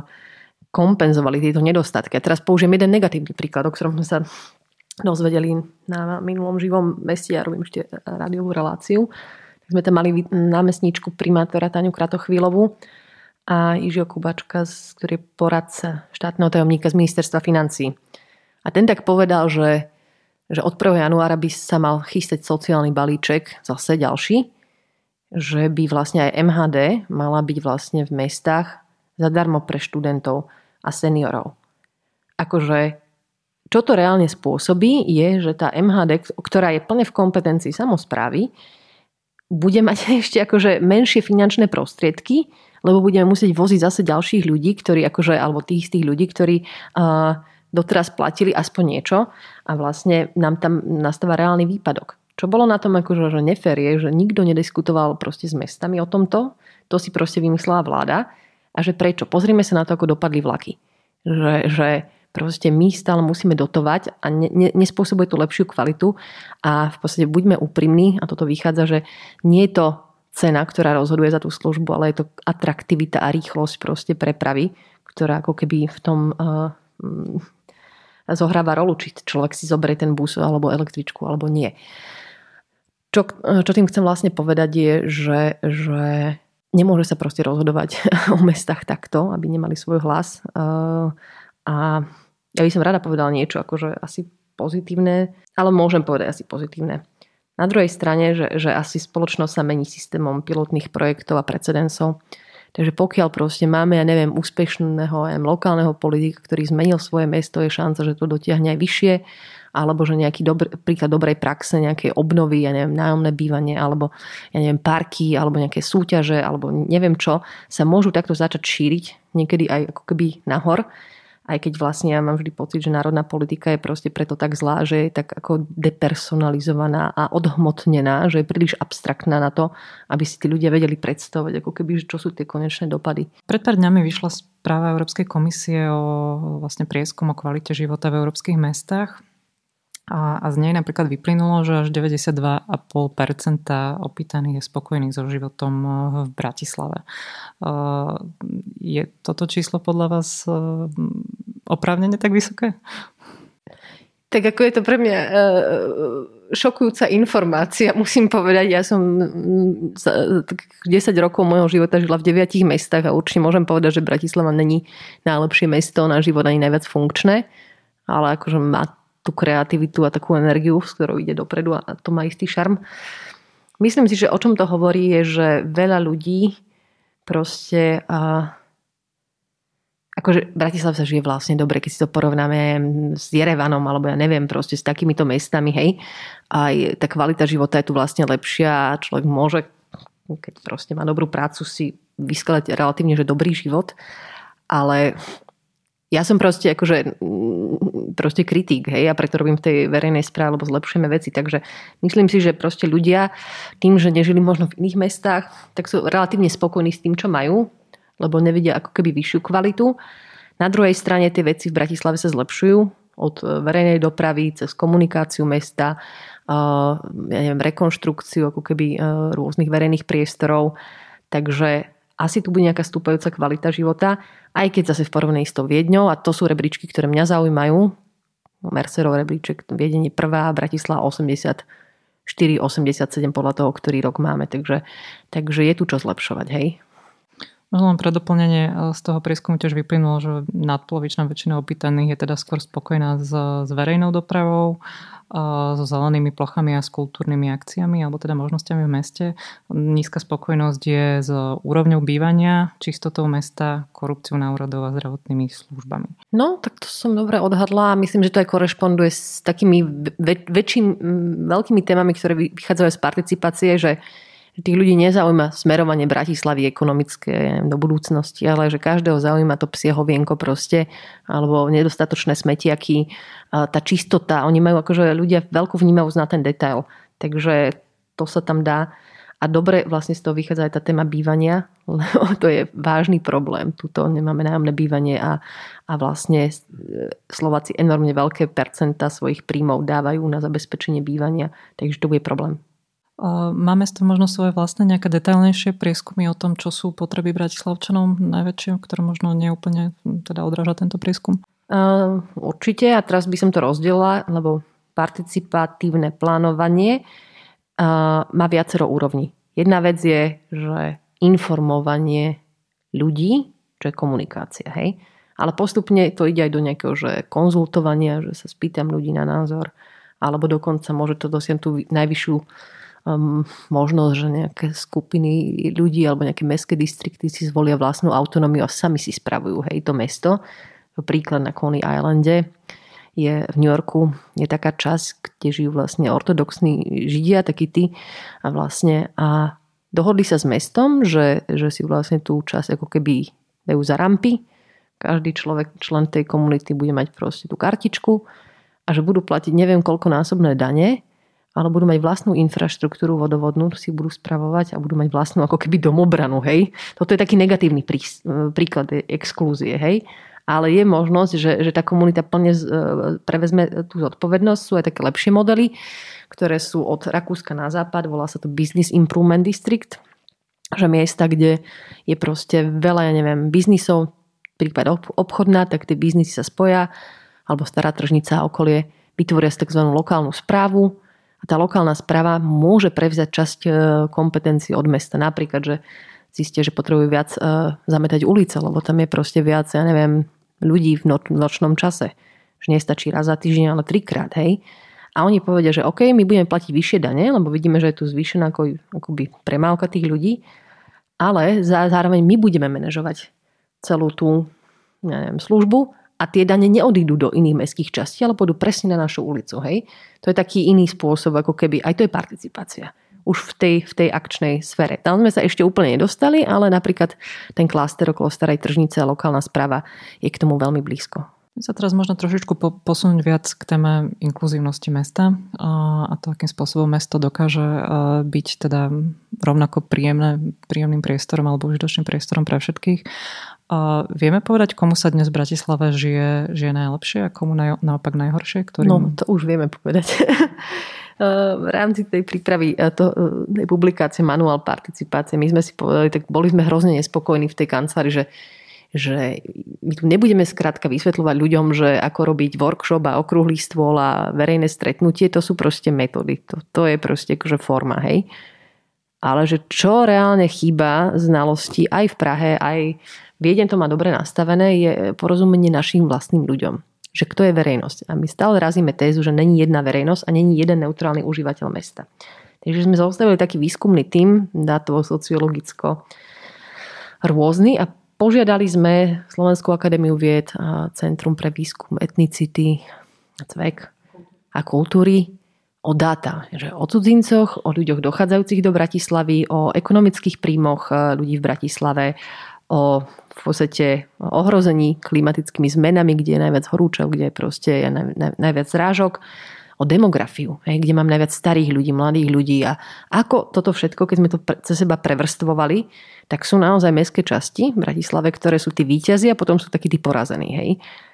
kompenzovali tieto nedostatky. A teraz použijem jeden negatívny príklad, o ktorom sme sa dozvedeli na minulom živom meste, ja robím ešte rádiovú reláciu. Tak sme tam mali námestníčku primátora Taňu Kratochvílovú a Ižio Kubačka, ktorý je poradca štátneho tajomníka z ministerstva financí. A ten tak povedal, že že od 1. januára by sa mal chystať sociálny balíček, zase ďalší, že by vlastne aj MHD mala byť vlastne v mestách zadarmo pre študentov a seniorov. Akože, čo to reálne spôsobí, je, že tá MHD, ktorá je plne v kompetencii samozprávy, bude mať [laughs] ešte akože menšie finančné prostriedky, lebo budeme musieť voziť zase ďalších ľudí, ktorí akože, alebo tých tých ľudí, ktorí uh, doteraz platili aspoň niečo a vlastne nám tam nastáva reálny výpadok. Čo bolo na tom akože, že nefér je, že nikto nediskutoval proste s mestami o tomto, to si proste vymyslela vláda a že prečo. Pozrime sa na to, ako dopadli vlaky. Že, že proste my stále musíme dotovať a ne, ne, nespôsobuje to lepšiu kvalitu a v podstate buďme úprimní a toto vychádza, že nie je to cena, ktorá rozhoduje za tú službu, ale je to atraktivita a rýchlosť proste prepravy, ktorá ako keby v tom uh, zohráva rolu, či človek si zoberie ten bus alebo električku alebo nie. Čo, čo tým chcem vlastne povedať je, že, že nemôže sa proste rozhodovať [laughs] o mestách takto, aby nemali svoj hlas. A ja by som rada povedala niečo akože asi pozitívne, ale môžem povedať asi pozitívne. Na druhej strane, že, že asi spoločnosť sa mení systémom pilotných projektov a precedensov. Takže pokiaľ proste máme, ja neviem, úspešného aj lokálneho politika, ktorý zmenil svoje mesto, je šanca, že to dotiahne aj vyššie, alebo že nejaký dobrý, príklad dobrej praxe, nejaké obnovy, ja neviem, nájomné bývanie, alebo ja neviem, parky, alebo nejaké súťaže, alebo neviem čo, sa môžu takto začať šíriť, niekedy aj ako keby nahor aj keď vlastne ja mám vždy pocit, že národná politika je proste preto tak zlá, že je tak ako depersonalizovaná a odhmotnená, že je príliš abstraktná na to, aby si tí ľudia vedeli predstavovať, ako keby, čo sú tie konečné dopady. Pred pár dňami vyšla správa Európskej komisie o vlastne prieskum o kvalite života v európskych mestách a, a z nej napríklad vyplynulo, že až 92,5% opýtaných je spokojných so životom eh, v Bratislave. Eh, je toto číslo podľa vás eh, oprávnene tak vysoké? Tak ako je to pre mňa šokujúca informácia, [laughs] musím povedať. Ja som 10 rokov môjho života žila v deviatich mestách a určite môžem povedať, že Bratislava není najlepšie mesto na život ani najviac funkčné, ale akože má tú kreativitu a takú energiu, s ktorou ide dopredu a to má istý šarm. Myslím si, že o čom to hovorí je, že veľa ľudí proste a, akože Bratislav sa žije vlastne dobre, keď si to porovnáme s Jerevanom alebo ja neviem, proste s takýmito mestami, hej. Aj tá kvalita života je tu vlastne lepšia a človek môže, keď proste má dobrú prácu, si vyskladať relatívne, že dobrý život. Ale ja som proste akože proste kritik, hej, a preto robím v tej verejnej správe, lebo zlepšujeme veci. Takže myslím si, že proste ľudia tým, že nežili možno v iných mestách, tak sú relatívne spokojní s tým, čo majú, lebo nevidia ako keby vyššiu kvalitu. Na druhej strane tie veci v Bratislave sa zlepšujú od verejnej dopravy cez komunikáciu mesta, ja neviem, rekonštrukciu ako keby rôznych verejných priestorov. Takže asi tu bude nejaká stúpajúca kvalita života, aj keď zase v porovnaní s tou Viedňou, a to sú rebríčky, ktoré mňa zaujímajú, Mercerov rebríček Viedenie prvá, Bratislava 84, 87 podľa toho, ktorý rok máme. Takže, takže je tu čo zlepšovať, hej? Možno len pre doplnenie e, z toho prieskumu tiež vyplynulo, že nadpolovičná väčšina opýtaných je teda skôr spokojná s, s verejnou dopravou, so zelenými plochami a s kultúrnymi akciami alebo teda možnosťami v meste. Nízka spokojnosť je s úrovňou bývania, čistotou mesta, korupciou na úradov a zdravotnými službami. No, tak to som dobre odhadla a myslím, že to aj korešponduje s takými väčším, veľkými témami, ktoré vychádzajú z participácie, že tých ľudí nezaujíma smerovanie Bratislavy ekonomické do budúcnosti, ale že každého zaujíma to psie hovienko proste, alebo nedostatočné smetiaky, tá čistota. Oni majú akože ľudia veľkú vnímavosť na ten detail. Takže to sa tam dá. A dobre vlastne z toho vychádza aj tá téma bývania, [laughs] lebo to je vážny problém. Tuto nemáme nájomné bývanie a, a vlastne e, Slováci enormne veľké percenta svojich príjmov dávajú na zabezpečenie bývania, takže to bude problém. Máme z toho možno svoje vlastné nejaké detailnejšie prieskumy o tom, čo sú potreby Bratislavčanov najväčšie, ktoré možno neúplne teda odráža tento prieskum? Uh, určite a teraz by som to rozdelila, lebo participatívne plánovanie uh, má viacero úrovní. Jedna vec je, že informovanie ľudí, čo je komunikácia, hej? Ale postupne to ide aj do nejakého že konzultovania, že sa spýtam ľudí na názor alebo dokonca môže to dosiahnuť tú najvyššiu um, možnosť, že nejaké skupiny ľudí alebo nejaké mestské distrikty si zvolia vlastnú autonómiu a sami si spravujú hej, to mesto. Príklad na Coney Islande je v New Yorku je taká časť, kde žijú vlastne ortodoxní židia, takí tí a vlastne a dohodli sa s mestom, že, že si vlastne tú časť ako keby dajú za rampy. Každý človek, člen tej komunity bude mať proste tú kartičku a že budú platiť neviem koľko násobné dane, ale budú mať vlastnú infraštruktúru vodovodnú, si budú spravovať a budú mať vlastnú ako keby domobranu, hej. Toto je taký negatívny prí, príklad exklúzie, hej. Ale je možnosť, že, že tá komunita plne e, prevezme tú zodpovednosť. Sú aj také lepšie modely, ktoré sú od Rakúska na západ, volá sa to Business Improvement District, že miesta, kde je proste veľa, ja neviem, biznisov, prípad obchodná, tak tie biznisy sa spoja alebo stará tržnica a okolie vytvoria si tzv. lokálnu správu tá lokálna správa môže prevziať časť e, kompetencií od mesta. Napríklad, že zistia, že potrebujú viac e, zametať ulice, lebo tam je proste viac, ja neviem, ľudí v nočnom čase. Že nestačí raz za týždeň, ale trikrát, hej. A oni povedia, že OK, my budeme platiť vyššie dane, lebo vidíme, že je tu zvýšená ako, akoby premávka tých ľudí, ale zároveň my budeme manažovať celú tú ja neviem, službu a tie dane neodídu do iných mestských častí, ale pôjdu presne na našu ulicu. Hej? To je taký iný spôsob, ako keby, aj to je participácia už v tej, v tej akčnej sfere. Tam sme sa ešte úplne nedostali, ale napríklad ten kláster okolo Starej tržnice a lokálna správa je k tomu veľmi blízko sa teraz možno trošičku posunúť viac k téme inkluzívnosti mesta a to, akým spôsobom mesto dokáže byť teda rovnako príjemné, príjemným priestorom alebo užitočným priestorom pre všetkých. Vieme povedať, komu sa dnes v Bratislave žije, žije najlepšie a komu naj, naopak najhoršie? Ktorým... No, to už vieme povedať. [laughs] v rámci tej prípravy to, tej publikácie Manuál participácie my sme si povedali, tak boli sme hrozne nespokojní v tej kancelárii, že že my tu nebudeme skrátka vysvetľovať ľuďom, že ako robiť workshop a okrúhly stôl a verejné stretnutie, to sú proste metódy. To, to je proste akože forma, hej. Ale že čo reálne chýba znalosti aj v Prahe, aj Viedem to má dobre nastavené, je porozumenie našim vlastným ľuďom. Že kto je verejnosť. A my stále razíme tézu, že není jedna verejnosť a není jeden neutrálny užívateľ mesta. Takže sme zostavili taký výskumný tím, dátovo sociologicko rôzny a Požiadali sme Slovenskú akadémiu vied a Centrum pre výskum etnicity, cvek a kultúry o dáta, že o cudzincoch, o ľuďoch dochádzajúcich do Bratislavy, o ekonomických príjmoch e, ľudí v Bratislave, o v podstate ohrození klimatickými zmenami, kde je najviac horúčov, kde je proste najviac zrážok o demografiu, hej, kde mám najviac starých ľudí, mladých ľudí a ako toto všetko, keď sme to pre, cez seba prevrstvovali, tak sú naozaj mestské časti v Bratislave, ktoré sú tí víťazi a potom sú takí tí porazení, hej,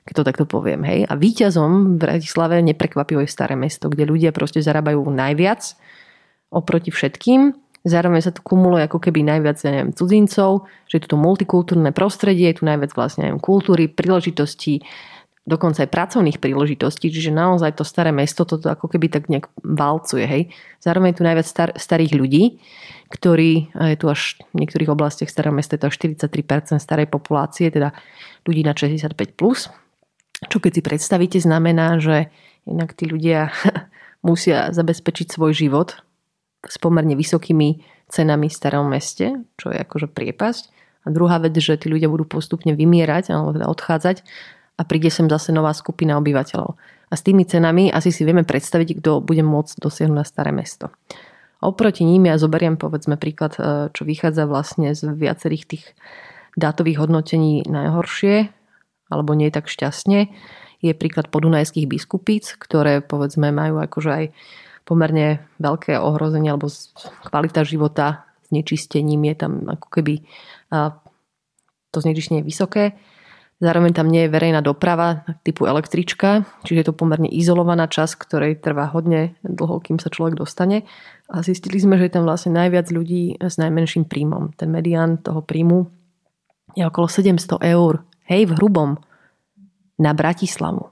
keď to takto poviem. Hej. A víťazom v Bratislave neprekvapivo je staré mesto, kde ľudia proste zarábajú najviac oproti všetkým Zároveň sa tu kumuluje ako keby najviac ja neviem, cudzincov, že je tu multikultúrne prostredie, je tu najviac vlastne neviem, kultúry, príležitostí, dokonca aj pracovných príležitostí, čiže naozaj to staré mesto toto ako keby tak nejak valcuje. Hej. Zároveň je tu najviac star, starých ľudí, ktorí, je tu až v niektorých oblastiach starého mesta je to až 43% starej populácie, teda ľudí na 65+. Plus, čo keď si predstavíte, znamená, že inak tí ľudia [laughs] musia zabezpečiť svoj život s pomerne vysokými cenami v starom meste, čo je akože priepasť. A druhá vec, že tí ľudia budú postupne vymierať alebo teda odchádzať a príde sem zase nová skupina obyvateľov. A s tými cenami asi si vieme predstaviť, kto bude môcť dosiahnuť na staré mesto. Oproti ním ja zoberiem povedzme príklad, e, čo vychádza vlastne z viacerých tých dátových hodnotení najhoršie, alebo nie tak šťastne, je príklad podunajských biskupíc, ktoré povedzme majú akože aj pomerne veľké ohrozenie alebo kvalita života s nečistením je tam ako keby to znečistenie vysoké. Zároveň tam nie je verejná doprava typu električka, čiže je to pomerne izolovaná časť, ktorej trvá hodne dlho, kým sa človek dostane. A zistili sme, že je tam vlastne najviac ľudí s najmenším príjmom. Ten medián toho príjmu je okolo 700 eur. Hej, v hrubom. Na Bratislavu.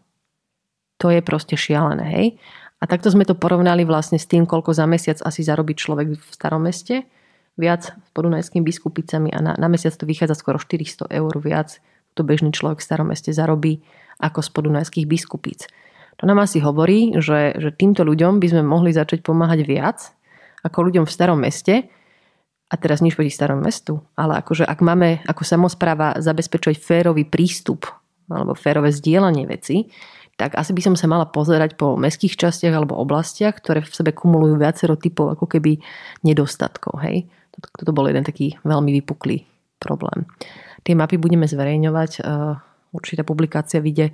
To je proste šialené, hej. A takto sme to porovnali vlastne s tým, koľko za mesiac asi zarobí človek v starom meste. Viac s podunajskými biskupicami a na, na mesiac to vychádza skoro 400 eur viac to bežný človek v starom meste zarobí ako z podunajských biskupíc. To nám asi hovorí, že, že týmto ľuďom by sme mohli začať pomáhať viac ako ľuďom v starom meste, a teraz nič proti starom mestu, ale akože ak máme ako samozpráva zabezpečovať férový prístup alebo férové zdieľanie veci, tak asi by som sa mala pozerať po mestských častiach alebo oblastiach, ktoré v sebe kumulujú viacero typov ako keby nedostatkov. Hej? Toto, bol jeden taký veľmi vypuklý problém. Tie mapy budeme zverejňovať. Určitá publikácia vyjde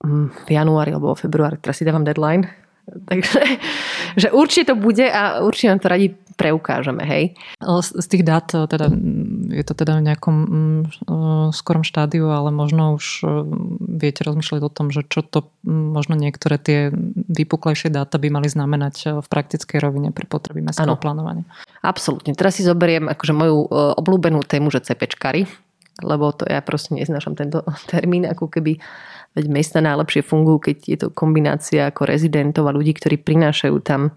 mm, v januári alebo v februári. Teraz si dávam deadline. [laughs] Takže že určite to bude a určite nám to radi preukážeme, hej. Z tých dát teda, je to teda v nejakom mm, skorom štádiu, ale možno už viete rozmýšľať o tom, že čo to možno niektoré tie vypuklejšie dáta by mali znamenať v praktickej rovine pre potreby mestského plánovania. Absolútne. Teraz si zoberiem akože moju obľúbenú tému, že cepečkary, lebo to ja proste neznášam tento [laughs] termín, ako keby veď mesta najlepšie fungujú, keď je to kombinácia ako rezidentov a ľudí, ktorí prinášajú tam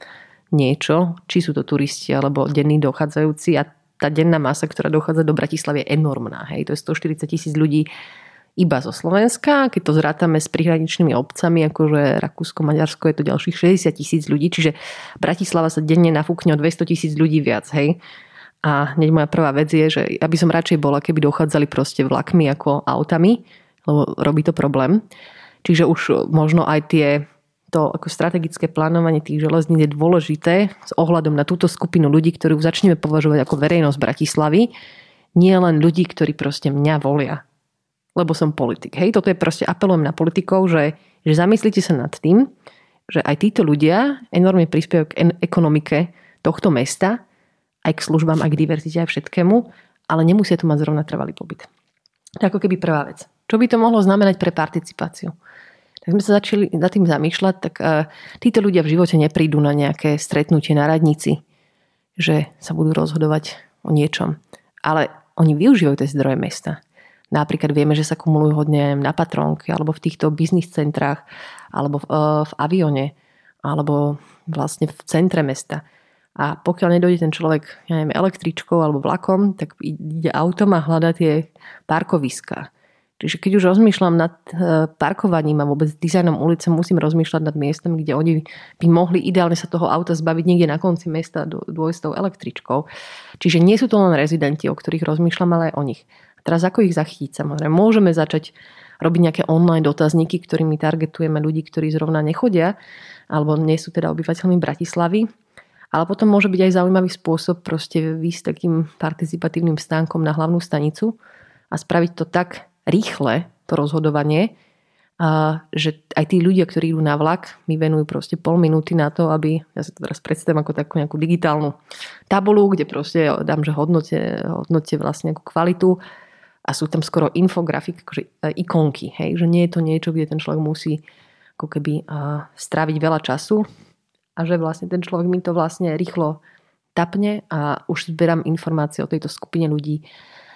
niečo, či sú to turisti alebo denní dochádzajúci a tá denná masa, ktorá dochádza do Bratislavy je enormná. Hej. To je 140 tisíc ľudí iba zo Slovenska. Keď to zrátame s prihraničnými obcami, akože Rakúsko, Maďarsko, je to ďalších 60 tisíc ľudí. Čiže Bratislava sa denne nafúkne o 200 tisíc ľudí viac. Hej. A hneď moja prvá vec je, že ja by som radšej bola, keby dochádzali proste vlakmi ako autami, lebo robí to problém. Čiže už možno aj tie to ako strategické plánovanie tých železníc je dôležité s ohľadom na túto skupinu ľudí, ktorú začneme považovať ako verejnosť Bratislavy, nie len ľudí, ktorí proste mňa volia, lebo som politik. Hej, toto je proste apelujem na politikov, že, že zamyslite sa nad tým, že aj títo ľudia enormne prispievajú k ekonomike tohto mesta, aj k službám, aj k diverzite, aj všetkému, ale nemusia tu mať zrovna trvalý pobyt. To ako keby prvá vec. Čo by to mohlo znamenať pre participáciu? Tak sme sa začali nad tým zamýšľať, tak uh, títo ľudia v živote neprídu na nejaké stretnutie na radnici, že sa budú rozhodovať o niečom. Ale oni využívajú tie zdroje mesta. Napríklad vieme, že sa kumulujú hodne na patrónke, alebo v týchto biznis centrách, alebo v, uh, v avione, alebo vlastne v centre mesta. A pokiaľ nedojde ten človek, ja neviem, električkou alebo vlakom, tak ide autom a hľada tie parkoviska. Čiže keď už rozmýšľam nad e, parkovaním a vôbec dizajnom ulice, musím rozmýšľať nad miestom, kde oni by mohli ideálne sa toho auta zbaviť niekde na konci mesta dôjsť s tou električkou. Čiže nie sú to len rezidenti, o ktorých rozmýšľam, ale aj o nich. Teraz ako ich zachytiť? Samozrejme, môžeme začať robiť nejaké online dotazníky, ktorými targetujeme ľudí, ktorí zrovna nechodia alebo nie sú teda obyvateľmi Bratislavy. Ale potom môže byť aj zaujímavý spôsob proste výsť takým participatívnym stánkom na hlavnú stanicu a spraviť to tak rýchle to rozhodovanie, a že aj tí ľudia, ktorí idú na vlak, mi venujú proste pol minúty na to, aby, ja sa to teraz predstavím ako takú nejakú digitálnu tabulu, kde proste dám, že hodnote, hodnote vlastne nejakú kvalitu a sú tam skoro infografik, akože e, ikonky, hej, že nie je to niečo, kde ten človek musí ako keby uh, stráviť veľa času a že vlastne ten človek mi to vlastne rýchlo tapne a už zberám informácie o tejto skupine ľudí.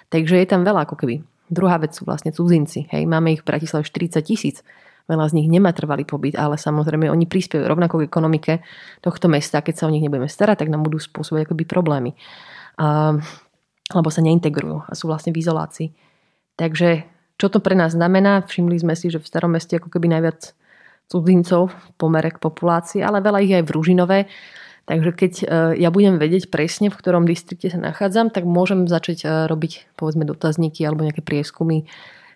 Takže je tam veľa ako keby Druhá vec sú vlastne cudzinci. Hej, máme ich v Bratislave 40 tisíc. Veľa z nich nemá trvalý pobyt, ale samozrejme oni prispievajú rovnako k ekonomike tohto mesta. Keď sa o nich nebudeme starať, tak nám budú spôsobovať akoby problémy. A, lebo sa neintegrujú a sú vlastne v izolácii. Takže čo to pre nás znamená? Všimli sme si, že v starom meste ako keby najviac cudzincov v pomere k populácii, ale veľa ich aj v Ružinové. Takže keď e, ja budem vedieť presne, v ktorom distrikte sa nachádzam, tak môžem začať e, robiť povedzme dotazníky alebo nejaké prieskumy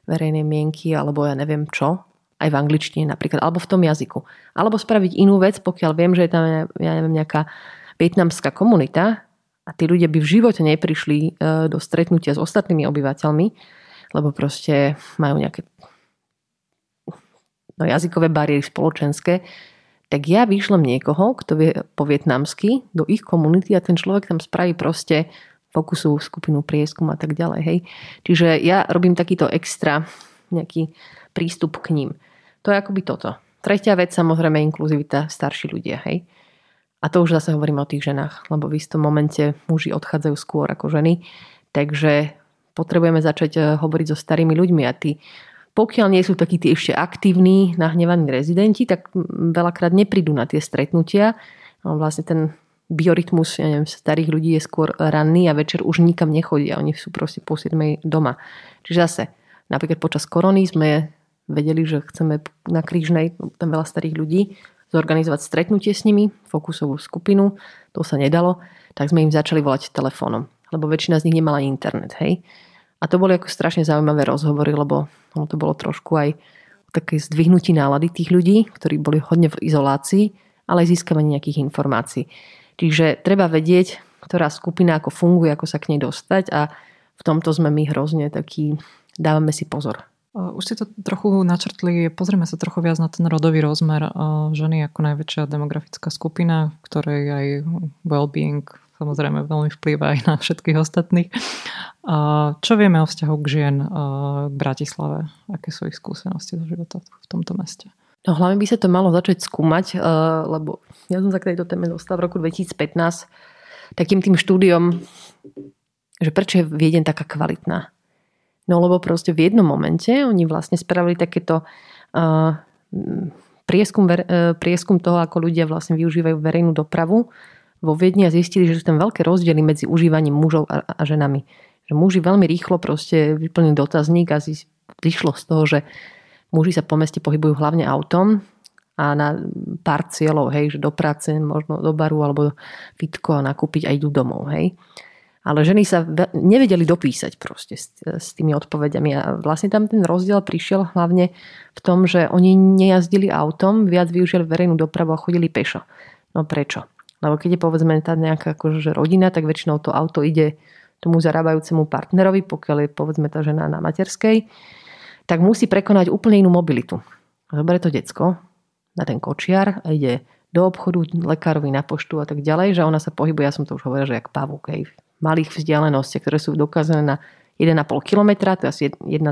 verejnej mienky alebo ja neviem čo, aj v angličtine napríklad, alebo v tom jazyku. Alebo spraviť inú vec, pokiaľ viem, že je tam ja neviem, nejaká vietnamská komunita a tí ľudia by v živote neprišli e, do stretnutia s ostatnými obyvateľmi, lebo proste majú nejaké no, jazykové bariéry spoločenské, tak ja vyšlem niekoho, kto vie po vietnamsky do ich komunity a ten človek tam spraví proste fokusu, skupinu prieskum a tak ďalej. Hej. Čiže ja robím takýto extra nejaký prístup k ním. To je akoby toto. Tretia vec, samozrejme, inkluzivita starší ľudia. Hej. A to už zase hovorím o tých ženách, lebo v istom momente muži odchádzajú skôr ako ženy. Takže potrebujeme začať eh, hovoriť so starými ľuďmi a tí pokiaľ nie sú takí tí ešte aktívni, nahnevaní rezidenti, tak veľakrát neprídu na tie stretnutia. Vlastne ten biorytmus ja neviem, starých ľudí je skôr ranný a večer už nikam nechodia. Oni sú proste po 7 doma. Čiže zase, napríklad počas korony sme vedeli, že chceme na Krížnej, tam veľa starých ľudí, zorganizovať stretnutie s nimi, fokusovú skupinu, to sa nedalo, tak sme im začali volať telefónom, lebo väčšina z nich nemala internet, hej. A to boli ako strašne zaujímavé rozhovory, lebo ono to bolo trošku aj také zdvihnutí nálady tých ľudí, ktorí boli hodne v izolácii, ale aj získavanie nejakých informácií. Čiže treba vedieť, ktorá skupina ako funguje, ako sa k nej dostať a v tomto sme my hrozne takí, dávame si pozor. Už ste to trochu načrtli, pozrieme sa trochu viac na ten rodový rozmer ženy ako najväčšia demografická skupina, ktorej aj well-being samozrejme veľmi vplýva aj na všetkých ostatných. Čo vieme o vzťahu k žien k Bratislave? Aké sú ich skúsenosti zo života v tomto meste? No hlavne by sa to malo začať skúmať, lebo ja som sa k tejto téme dostala v roku 2015 takým tým štúdiom, že prečo je Viedeň taká kvalitná. No lebo proste v jednom momente oni vlastne spravili takéto uh, prieskum, uh, prieskum toho, ako ľudia vlastne využívajú verejnú dopravu vo Viedni a zistili, že sú tam veľké rozdiely medzi užívaním mužov a, a ženami. Že muži veľmi rýchlo proste vyplnili dotazník a vyšlo z toho, že muži sa po meste pohybujú hlavne autom a na pár cieľov, hej, že do práce, možno do baru alebo fitko a nakúpiť a idú domov, hej. Ale ženy sa nevedeli dopísať proste s, s tými odpovediami a vlastne tam ten rozdiel prišiel hlavne v tom, že oni nejazdili autom, viac využili verejnú dopravu a chodili pešo. No prečo? Lebo keď je povedzme tá nejaká akože rodina, tak väčšinou to auto ide tomu zarábajúcemu partnerovi, pokiaľ je povedzme tá žena na materskej, tak musí prekonať úplne inú mobilitu. Zoberie to decko, na ten kočiar a ide do obchodu, lekárovi na poštu a tak ďalej, že ona sa pohybuje, ja som to už hovorila, že jak pavúk, hej, v malých vzdialenostiach, ktoré sú dokázané na 1,5 km, to je asi 1,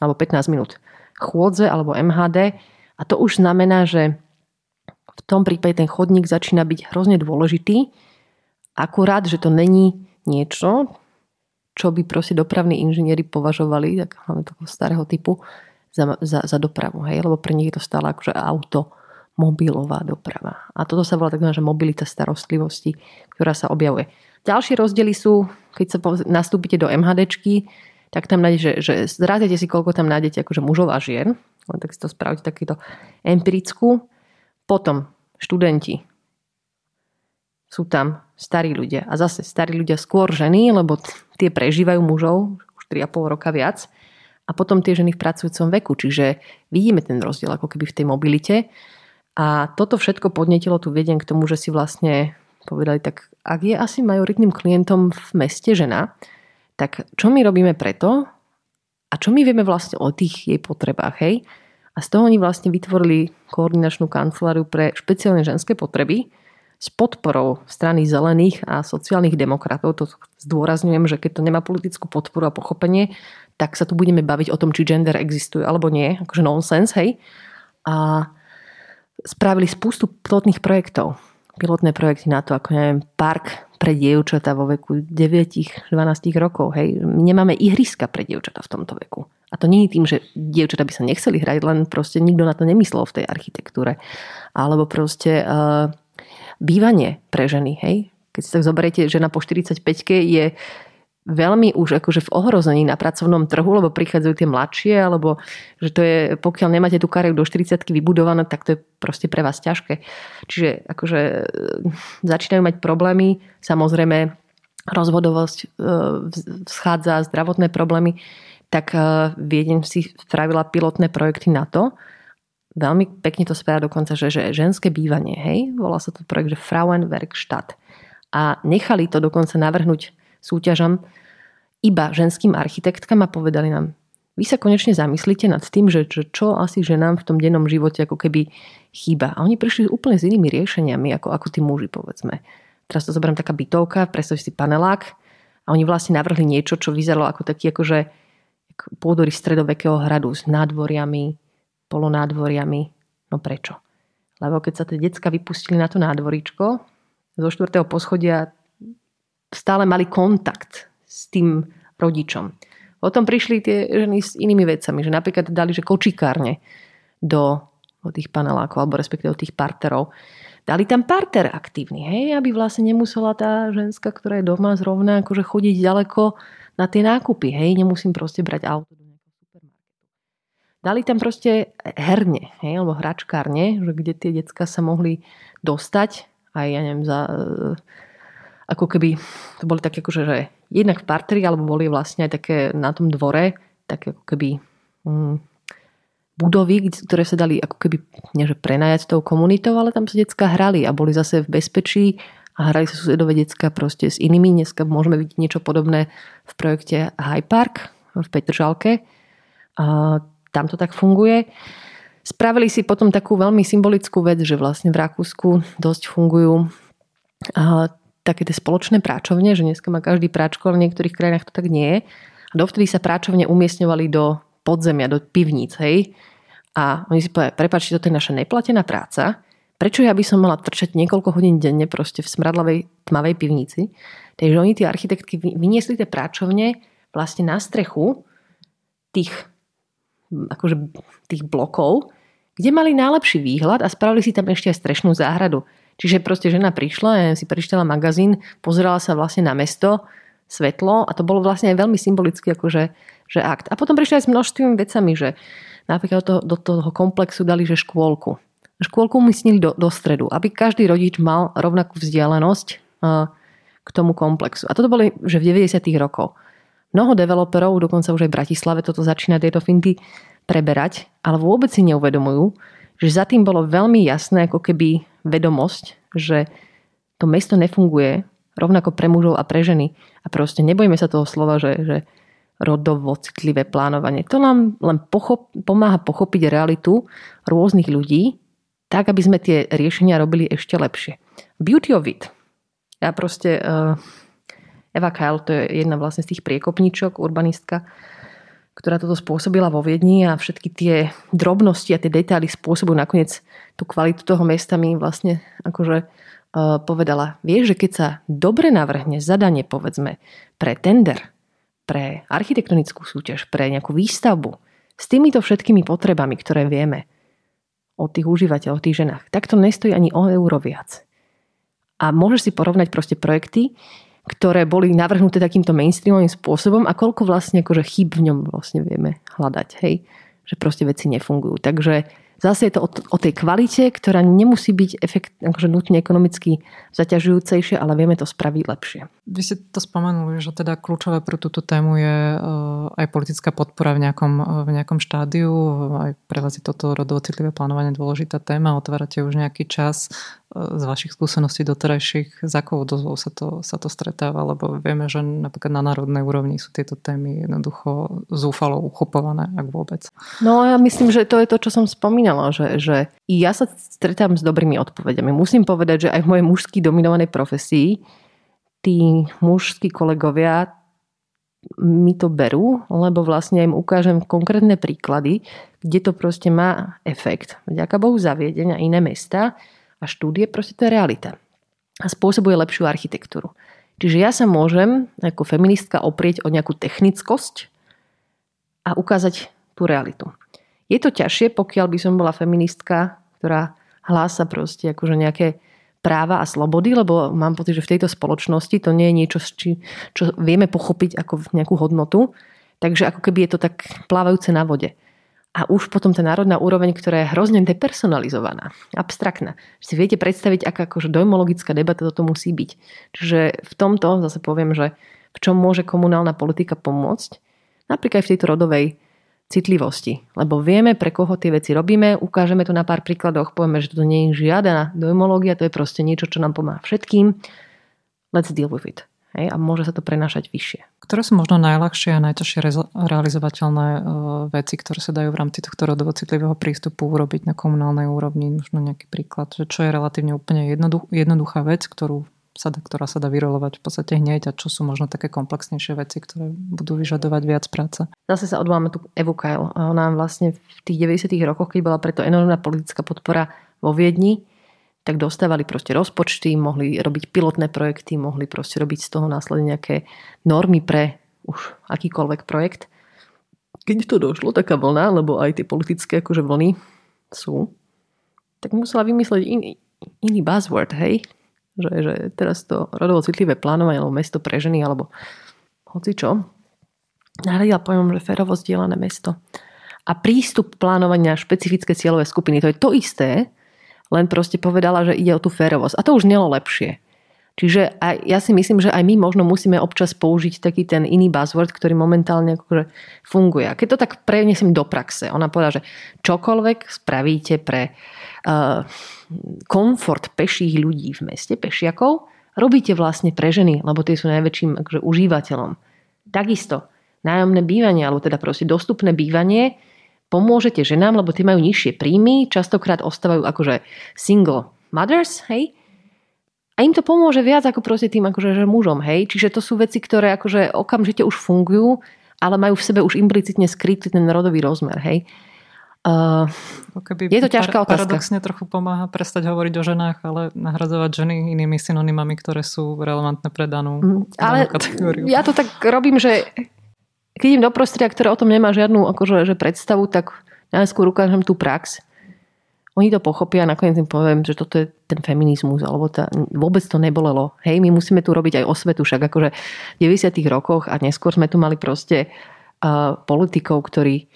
alebo 15 minút chôdze alebo MHD a to už znamená, že v tom prípade ten chodník začína byť hrozne dôležitý, akurát, že to není niečo, čo by proste dopravní inžinieri považovali, tak hlavne takého starého typu, za, za, za dopravu. Hej? Lebo pre nich je to stále akože auto, mobilová doprava. A toto sa volá takzvaná mobilita starostlivosti, ktorá sa objavuje. Ďalšie rozdiely sú, keď sa nastúpite do MHDčky, tak tam nájdete, že, že zrátete si, koľko tam nájdete akože mužov a žien. Len tak si to spravte takýto empirickú. Potom študenti. Sú tam starí ľudia. A zase starí ľudia skôr ženy, lebo tie prežívajú mužov už 3,5 roka viac. A potom tie ženy v pracujúcom veku. Čiže vidíme ten rozdiel ako keby v tej mobilite. A toto všetko podnetilo tu Viedeň k tomu, že si vlastne povedali, tak ak je asi majoritným klientom v meste žena, tak čo my robíme preto a čo my vieme vlastne o tých jej potrebách, hej? A z toho oni vlastne vytvorili koordinačnú kanceláriu pre špeciálne ženské potreby s podporou strany zelených a sociálnych demokratov. To zdôrazňujem, že keď to nemá politickú podporu a pochopenie, tak sa tu budeme baviť o tom, či gender existuje alebo nie. Akože nonsense, hej? A spravili spústu pilotných projektov. Pilotné projekty na to, ako neviem, park pre dievčatá vo veku 9-12 rokov. Hej. My nemáme ihriska pre dievčatá v tomto veku. A to nie je tým, že dievčatá by sa nechceli hrať, len proste nikto na to nemyslel v tej architektúre. Alebo proste uh, bývanie pre ženy. Hej. Keď si tak zoberiete, žena po 45 je veľmi už akože v ohrození na pracovnom trhu, lebo prichádzajú tie mladšie, alebo že to je, pokiaľ nemáte tú kariéru do 40 vybudované, tak to je proste pre vás ťažké. Čiže akože e, začínajú mať problémy, samozrejme rozvodovosť e, schádza, zdravotné problémy, tak e, Viedeň si spravila pilotné projekty na to, veľmi pekne to spája dokonca, že, že ženské bývanie, hej, volá sa to projekt, že Frauenwerkstatt. A nechali to dokonca navrhnúť súťažom iba ženským architektkám a povedali nám, vy sa konečne zamyslíte nad tým, že čo, asi ženám v tom dennom živote ako keby chýba. A oni prišli úplne s inými riešeniami, ako, ako tí muži, povedzme. Teraz to zoberiem taká bytovka, predstav si panelák a oni vlastne navrhli niečo, čo vyzeralo ako taký akože pôdory stredovekého hradu s nádvoriami, polonádvoriami. No prečo? Lebo keď sa tie decka vypustili na to nádvoríčko, zo štvrtého poschodia stále mali kontakt s tým rodičom. Potom prišli tie ženy s inými vecami, že napríklad dali, že kočikárne do, do tých panelákov, alebo respektíve do tých parterov. Dali tam parter aktívny, hej, aby vlastne nemusela tá ženská, ktorá je doma zrovna, akože chodiť ďaleko na tie nákupy, hej, nemusím proste brať auto do nejakého supermarketu. dali tam proste herne, hej, alebo hračkárne, že kde tie decka sa mohli dostať aj, ja neviem, za, ako keby, to boli také akože, že jednak v partri, alebo boli vlastne aj také na tom dvore, také ako keby mm, budovy, ktoré sa dali ako keby, nie že prenajať s tou komunitou, ale tam sa decka hrali a boli zase v bezpečí a hrali sa susedové decka proste s inými. Dneska môžeme vidieť niečo podobné v projekte High Park v Petržalke. A tam to tak funguje. Spravili si potom takú veľmi symbolickú vec, že vlastne v Rakúsku dosť fungujú také tie spoločné práčovne, že dneska má každý práčko, ale v niektorých krajinách to tak nie je. A dovtedy sa práčovne umiestňovali do podzemia, do pivníc, hej. A oni si povedali, prepáčte, toto je naša neplatená práca, prečo ja by som mala trčať niekoľko hodín denne proste v smradlavej tmavej pivnici. Takže oni, tí architektky, vyniesli tie práčovne vlastne na strechu tých, akože, tých blokov, kde mali najlepší výhľad a spravili si tam ešte aj strešnú záhradu. Čiže proste žena prišla, si prečítala magazín, pozerala sa vlastne na mesto, svetlo a to bolo vlastne aj veľmi symbolicky akože že akt. A potom prišli aj s množstvými vecami, že napríklad do, do toho komplexu dali, že škôlku škôlku umiestnili do, do stredu, aby každý rodič mal rovnakú vzdialenosť k tomu komplexu. A toto boli že v 90. rokoch. Mnoho developerov, dokonca už aj v Bratislave, toto začína tieto finty preberať, ale vôbec si neuvedomujú, že za tým bolo veľmi jasné ako keby vedomosť, že to mesto nefunguje rovnako pre mužov a pre ženy. A proste nebojme sa toho slova, že, že rodovo citlivé plánovanie. To nám len pochop, pomáha pochopiť realitu rôznych ľudí tak, aby sme tie riešenia robili ešte lepšie. Beauty of it. Ja proste... Uh, Eva Kyle, to je jedna vlastne z tých priekopníčok, urbanistka, ktorá toto spôsobila vo Viedni a všetky tie drobnosti a tie detaily spôsobujú nakoniec tú kvalitu toho mesta mi vlastne akože uh, povedala, vieš, že keď sa dobre navrhne zadanie, povedzme, pre tender, pre architektonickú súťaž, pre nejakú výstavbu, s týmito všetkými potrebami, ktoré vieme, o tých užívateľoch, o tých ženách, tak to nestojí ani o euro viac. A môžeš si porovnať proste projekty, ktoré boli navrhnuté takýmto mainstreamovým spôsobom a koľko vlastne akože chyb v ňom vlastne vieme hľadať. Hej? Že proste veci nefungujú. Takže Zase je to o, o tej kvalite, ktorá nemusí byť efekt, akože nutne ekonomicky zaťažujúcejšie, ale vieme to spraviť lepšie. Vy ste to spomenuli, že teda kľúčové pre túto tému je eh, aj politická podpora v nejakom, eh, v nejakom štádiu. Aj pre vás je toto rodovo citlivé plánovanie dôležitá téma. Otvárate už nejaký čas z vašich skúseností doterajších, za akou odozvou sa to, sa to stretáva, lebo vieme, že napríklad na národnej úrovni sú tieto témy jednoducho zúfalo uchopované, ak vôbec. No ja myslím, že to je to, čo som spomínala, že, že ja sa stretám s dobrými odpovediami. Musím povedať, že aj v mojej mužský dominovanej profesii tí mužskí kolegovia mi to berú, lebo vlastne im ukážem konkrétne príklady, kde to proste má efekt. Vďaka Bohu zaviedenia iné mesta, a štúdie, proste to je realita. A spôsobuje lepšiu architektúru. Čiže ja sa môžem ako feministka oprieť o nejakú technickosť a ukázať tú realitu. Je to ťažšie, pokiaľ by som bola feministka, ktorá hlása proste akože nejaké práva a slobody, lebo mám pocit, že v tejto spoločnosti to nie je niečo, či, čo vieme pochopiť ako nejakú hodnotu. Takže ako keby je to tak plávajúce na vode. A už potom tá národná úroveň, ktorá je hrozne depersonalizovaná, abstraktná. Si viete predstaviť, aká akože dojmologická debata toto musí byť. Čiže v tomto zase poviem, že v čom môže komunálna politika pomôcť, napríklad aj v tejto rodovej citlivosti. Lebo vieme, pre koho tie veci robíme, ukážeme to na pár príkladoch, povieme, že to nie je žiadna dojmológia, to je proste niečo, čo nám pomáha všetkým. Let's deal with it. Hej, a môže sa to prenášať vyššie. Ktoré sú možno najľahšie a najťažšie realizovateľné e, veci, ktoré sa dajú v rámci tohto rodovo citlivého prístupu urobiť na komunálnej úrovni? Možno nejaký príklad, že čo je relatívne úplne jednoduch, jednoduchá vec, ktorú sa, ktorá sa dá vyrolovať v podstate hneď a čo sú možno také komplexnejšie veci, ktoré budú vyžadovať viac práce. Zase sa odvoláme tu Evu Kyle. Ona vlastne v tých 90. rokoch, keď bola preto enormná politická podpora vo Viedni, tak dostávali proste rozpočty, mohli robiť pilotné projekty, mohli proste robiť z toho následne nejaké normy pre už akýkoľvek projekt. Keď to došlo, taká vlna, lebo aj tie politické akože vlny sú, tak musela vymyslieť iný, iný buzzword, hej? Že, že teraz to rodovo citlivé plánovanie, alebo mesto pre ženy, alebo hoci čo. Nahradila pojmom, že férovo zdieľané mesto. a prístup plánovania špecifické cieľové skupiny. To je to isté, len proste povedala, že ide o tú férovosť. A to už nelo lepšie. Čiže aj, ja si myslím, že aj my možno musíme občas použiť taký ten iný buzzword, ktorý momentálne akože funguje. A keď to tak preniesím do praxe, ona povedala, že čokoľvek spravíte pre uh, komfort peších ľudí v meste, pešiakov, robíte vlastne pre ženy, lebo tie sú najväčším akože, užívateľom. Takisto nájomné bývanie, alebo teda proste dostupné bývanie, pomôžete ženám, lebo tie majú nižšie príjmy, častokrát ostávajú akože single mothers, hej, a im to pomôže viac ako proste tým akože, že mužom, hej. Čiže to sú veci, ktoré akože okamžite už fungujú, ale majú v sebe už implicitne skrytý ten rodový rozmer, hej. Uh, Keby je to ťažká par- otázka. Paradoxne trochu pomáha prestať hovoriť o ženách, ale nahradzovať ženy inými synonymami, ktoré sú relevantné pre danú, mm, ale kategóriu. Ja to tak robím, že keď idem do prostredia, ktoré o tom nemá žiadnu akože, že predstavu, tak najskôr ukážem tú prax oni to pochopia a nakoniec im poviem, že toto je ten feminizmus, alebo tá, vôbec to nebolelo. Hej, my musíme tu robiť aj osvetu, však akože v 90 rokoch a neskôr sme tu mali proste uh, politikov, ktorí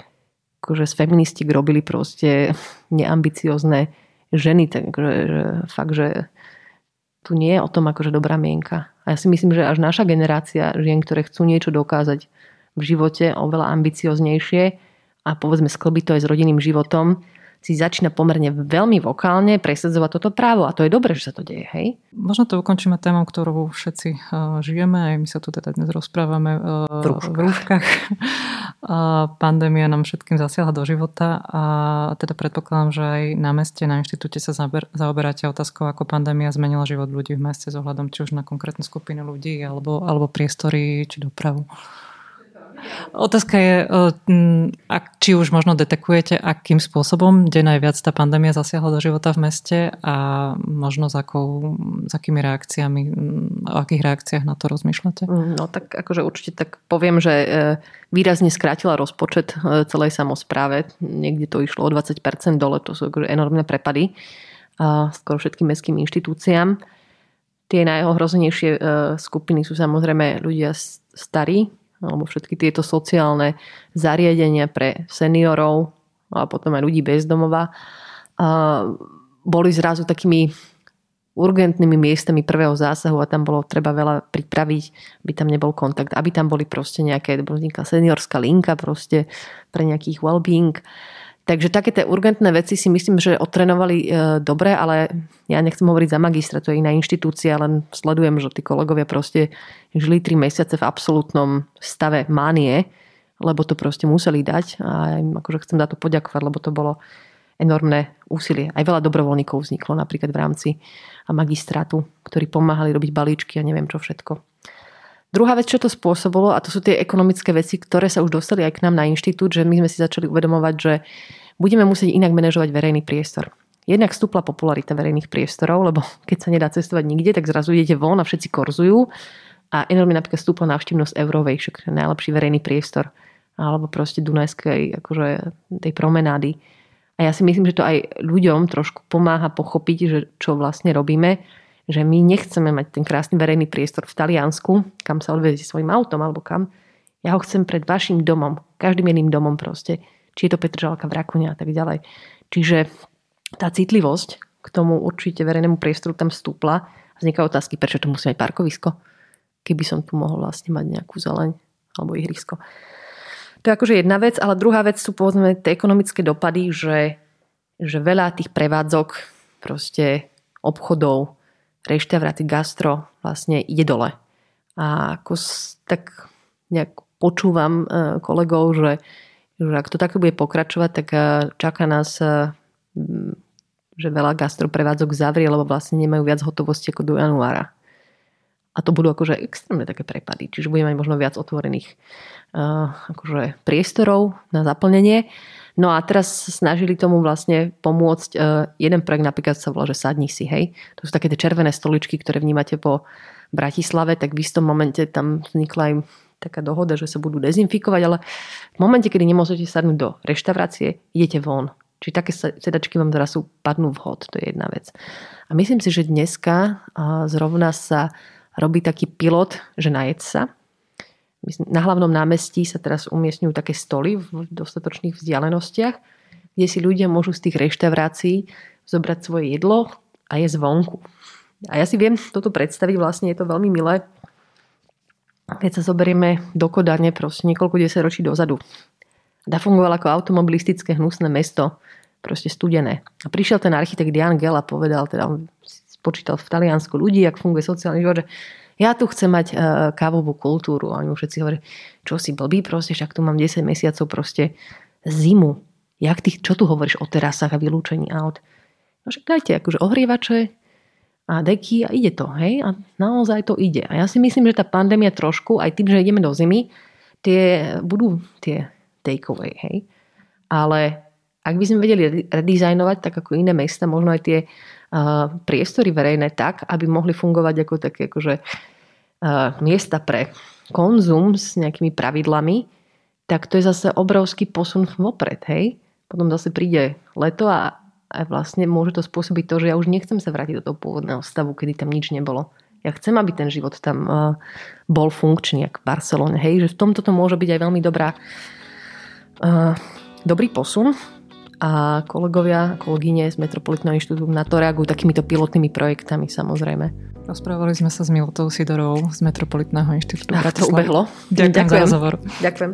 akože z feministiek robili proste neambiciozne ženy, takže že, fakt, že tu nie je o tom akože dobrá mienka. A ja si myslím, že až naša generácia žien, ktoré chcú niečo dokázať v živote oveľa ambicioznejšie a povedzme sklbiť to aj s rodinným životom, si začína pomerne veľmi vokálne presadzovať toto právo a to je dobré, že sa to deje, hej? Možno to ukončíme témou, ktorou všetci uh, žijeme, aj my sa tu teda dnes rozprávame uh, v rúškach. V rúškach. uh, pandémia nám všetkým zasiahla do života a teda predpokladám, že aj na meste, na inštitúte sa zaoberáte otázkou, ako pandémia zmenila život ľudí v meste s ohľadom či už na konkrétnu skupinu ľudí alebo, alebo priestory či dopravu. Otázka je, e, či už možno detekujete, akým spôsobom, kde najviac tá pandémia zasiahla do života v meste a možno s, akou, s akými reakciami, o akých reakciách na to rozmýšľate? Mm, no tak akože určite tak poviem, že e, výrazne skrátila rozpočet e, celej samozpráve. Niekde to išlo o 20% dole, to sú akože enormné prepady skoro všetkým mestským inštitúciám. Tie najohrozenejšie skupiny sú samozrejme ľudia starí, alebo všetky tieto sociálne zariadenia pre seniorov a potom aj ľudí bezdomova boli zrazu takými urgentnými miestami prvého zásahu a tam bolo treba veľa pripraviť, aby tam nebol kontakt, aby tam boli proste nejaké, vznikla seniorská linka proste pre nejakých well-being Takže také tie urgentné veci si myslím, že otrenovali e, dobre, ale ja nechcem hovoriť za magistra, to je iná inštitúcia, len sledujem, že tí kolegovia proste žili tri mesiace v absolútnom stave mánie, lebo to proste museli dať a im akože chcem za to poďakovať, lebo to bolo enormné úsilie. Aj veľa dobrovoľníkov vzniklo napríklad v rámci magistrátu, ktorí pomáhali robiť balíčky a neviem čo všetko. Druhá vec, čo to spôsobilo, a to sú tie ekonomické veci, ktoré sa už dostali aj k nám na inštitút, že my sme si začali uvedomovať, že budeme musieť inak manažovať verejný priestor. Jednak stúpla popularita verejných priestorov, lebo keď sa nedá cestovať nikde, tak zrazu idete von a všetci korzujú. A enormne napríklad stúpla návštevnosť Eurovej, však najlepší verejný priestor. Alebo proste Dunajskej, akože tej promenády. A ja si myslím, že to aj ľuďom trošku pomáha pochopiť, že čo vlastne robíme že my nechceme mať ten krásny verejný priestor v Taliansku, kam sa odvezie svojim autom alebo kam. Ja ho chcem pred vašim domom, každým jedným domom proste. Či je to Petržalka v Rakune a tak ďalej. Čiže tá citlivosť k tomu určite verejnému priestoru tam stúpla a vzniká otázky, prečo tu musí mať parkovisko, keby som tu mohol vlastne mať nejakú zeleň alebo ihrisko. To je akože jedna vec, ale druhá vec sú povedzme tie ekonomické dopady, že, že veľa tých prevádzok, proste obchodov, reštauráty, gastro vlastne ide dole. A ako tak nejak počúvam e, kolegov, že, že ak to takto bude pokračovať, tak e, čaká nás, e, že veľa gastro prevádzok zavrie, lebo vlastne nemajú viac hotovosti ako do januára. A to budú akože extrémne také prepady. Čiže budeme mať možno viac otvorených akože priestorov na zaplnenie. No a teraz snažili tomu vlastne pomôcť. E, jeden projekt napríklad sa volá, že sadni si, hej. To sú také tie červené stoličky, ktoré vnímate po Bratislave, tak v istom momente tam vznikla aj taká dohoda, že sa budú dezinfikovať, ale v momente, kedy nemôžete sadnúť do reštaurácie, idete von. Čiže také sedačky vám teraz padnú vhod, to je jedna vec. A myslím si, že dneska zrovna sa robí taký pilot, že najed sa. Na hlavnom námestí sa teraz umiestňujú také stoly v dostatočných vzdialenostiach, kde si ľudia môžu z tých reštaurácií zobrať svoje jedlo a je zvonku. A ja si viem toto predstaviť, vlastne je to veľmi milé, keď sa zoberieme do Kodane proste niekoľko desaťročí dozadu. Da fungovalo ako automobilistické hnusné mesto, proste studené. A prišiel ten architekt Jan Gell a povedal, teda on spočítal v Taliansku ľudí, ak funguje sociálny život, že ja tu chcem mať uh, kávovú kultúru. A oni všetci hovorí, čo si blbý proste, však tu mám 10 mesiacov proste zimu. Jak ty, čo tu hovoríš o terasách a vylúčení aut? No však dajte akože ohrievače, a deky a ide to, hej? A naozaj to ide. A ja si myslím, že tá pandémia trošku, aj tým, že ideme do zimy, tie budú tie takeaway, hej? Ale ak by sme vedeli redizajnovať tak ako iné mesta, možno aj tie uh, priestory verejné tak, aby mohli fungovať ako také akože, miesta pre konzum s nejakými pravidlami, tak to je zase obrovský posun vopred, hej? Potom zase príde leto a a vlastne môže to spôsobiť to, že ja už nechcem sa vrátiť do toho pôvodného stavu, kedy tam nič nebolo. Ja chcem, aby ten život tam uh, bol funkčný, ako v Barcelone. Hej, že v tomto to môže byť aj veľmi dobrá, uh, dobrý posun. A kolegovia, kolegyne z Metropolitného inštitútu na to reagujú takýmito pilotnými projektami samozrejme. Rozprávali sme sa s Milotou Sidorovou z Metropolitného inštitútu Ach, to ubehlo. Ďakujem, Ďakujem za rozhovor. Ďakujem.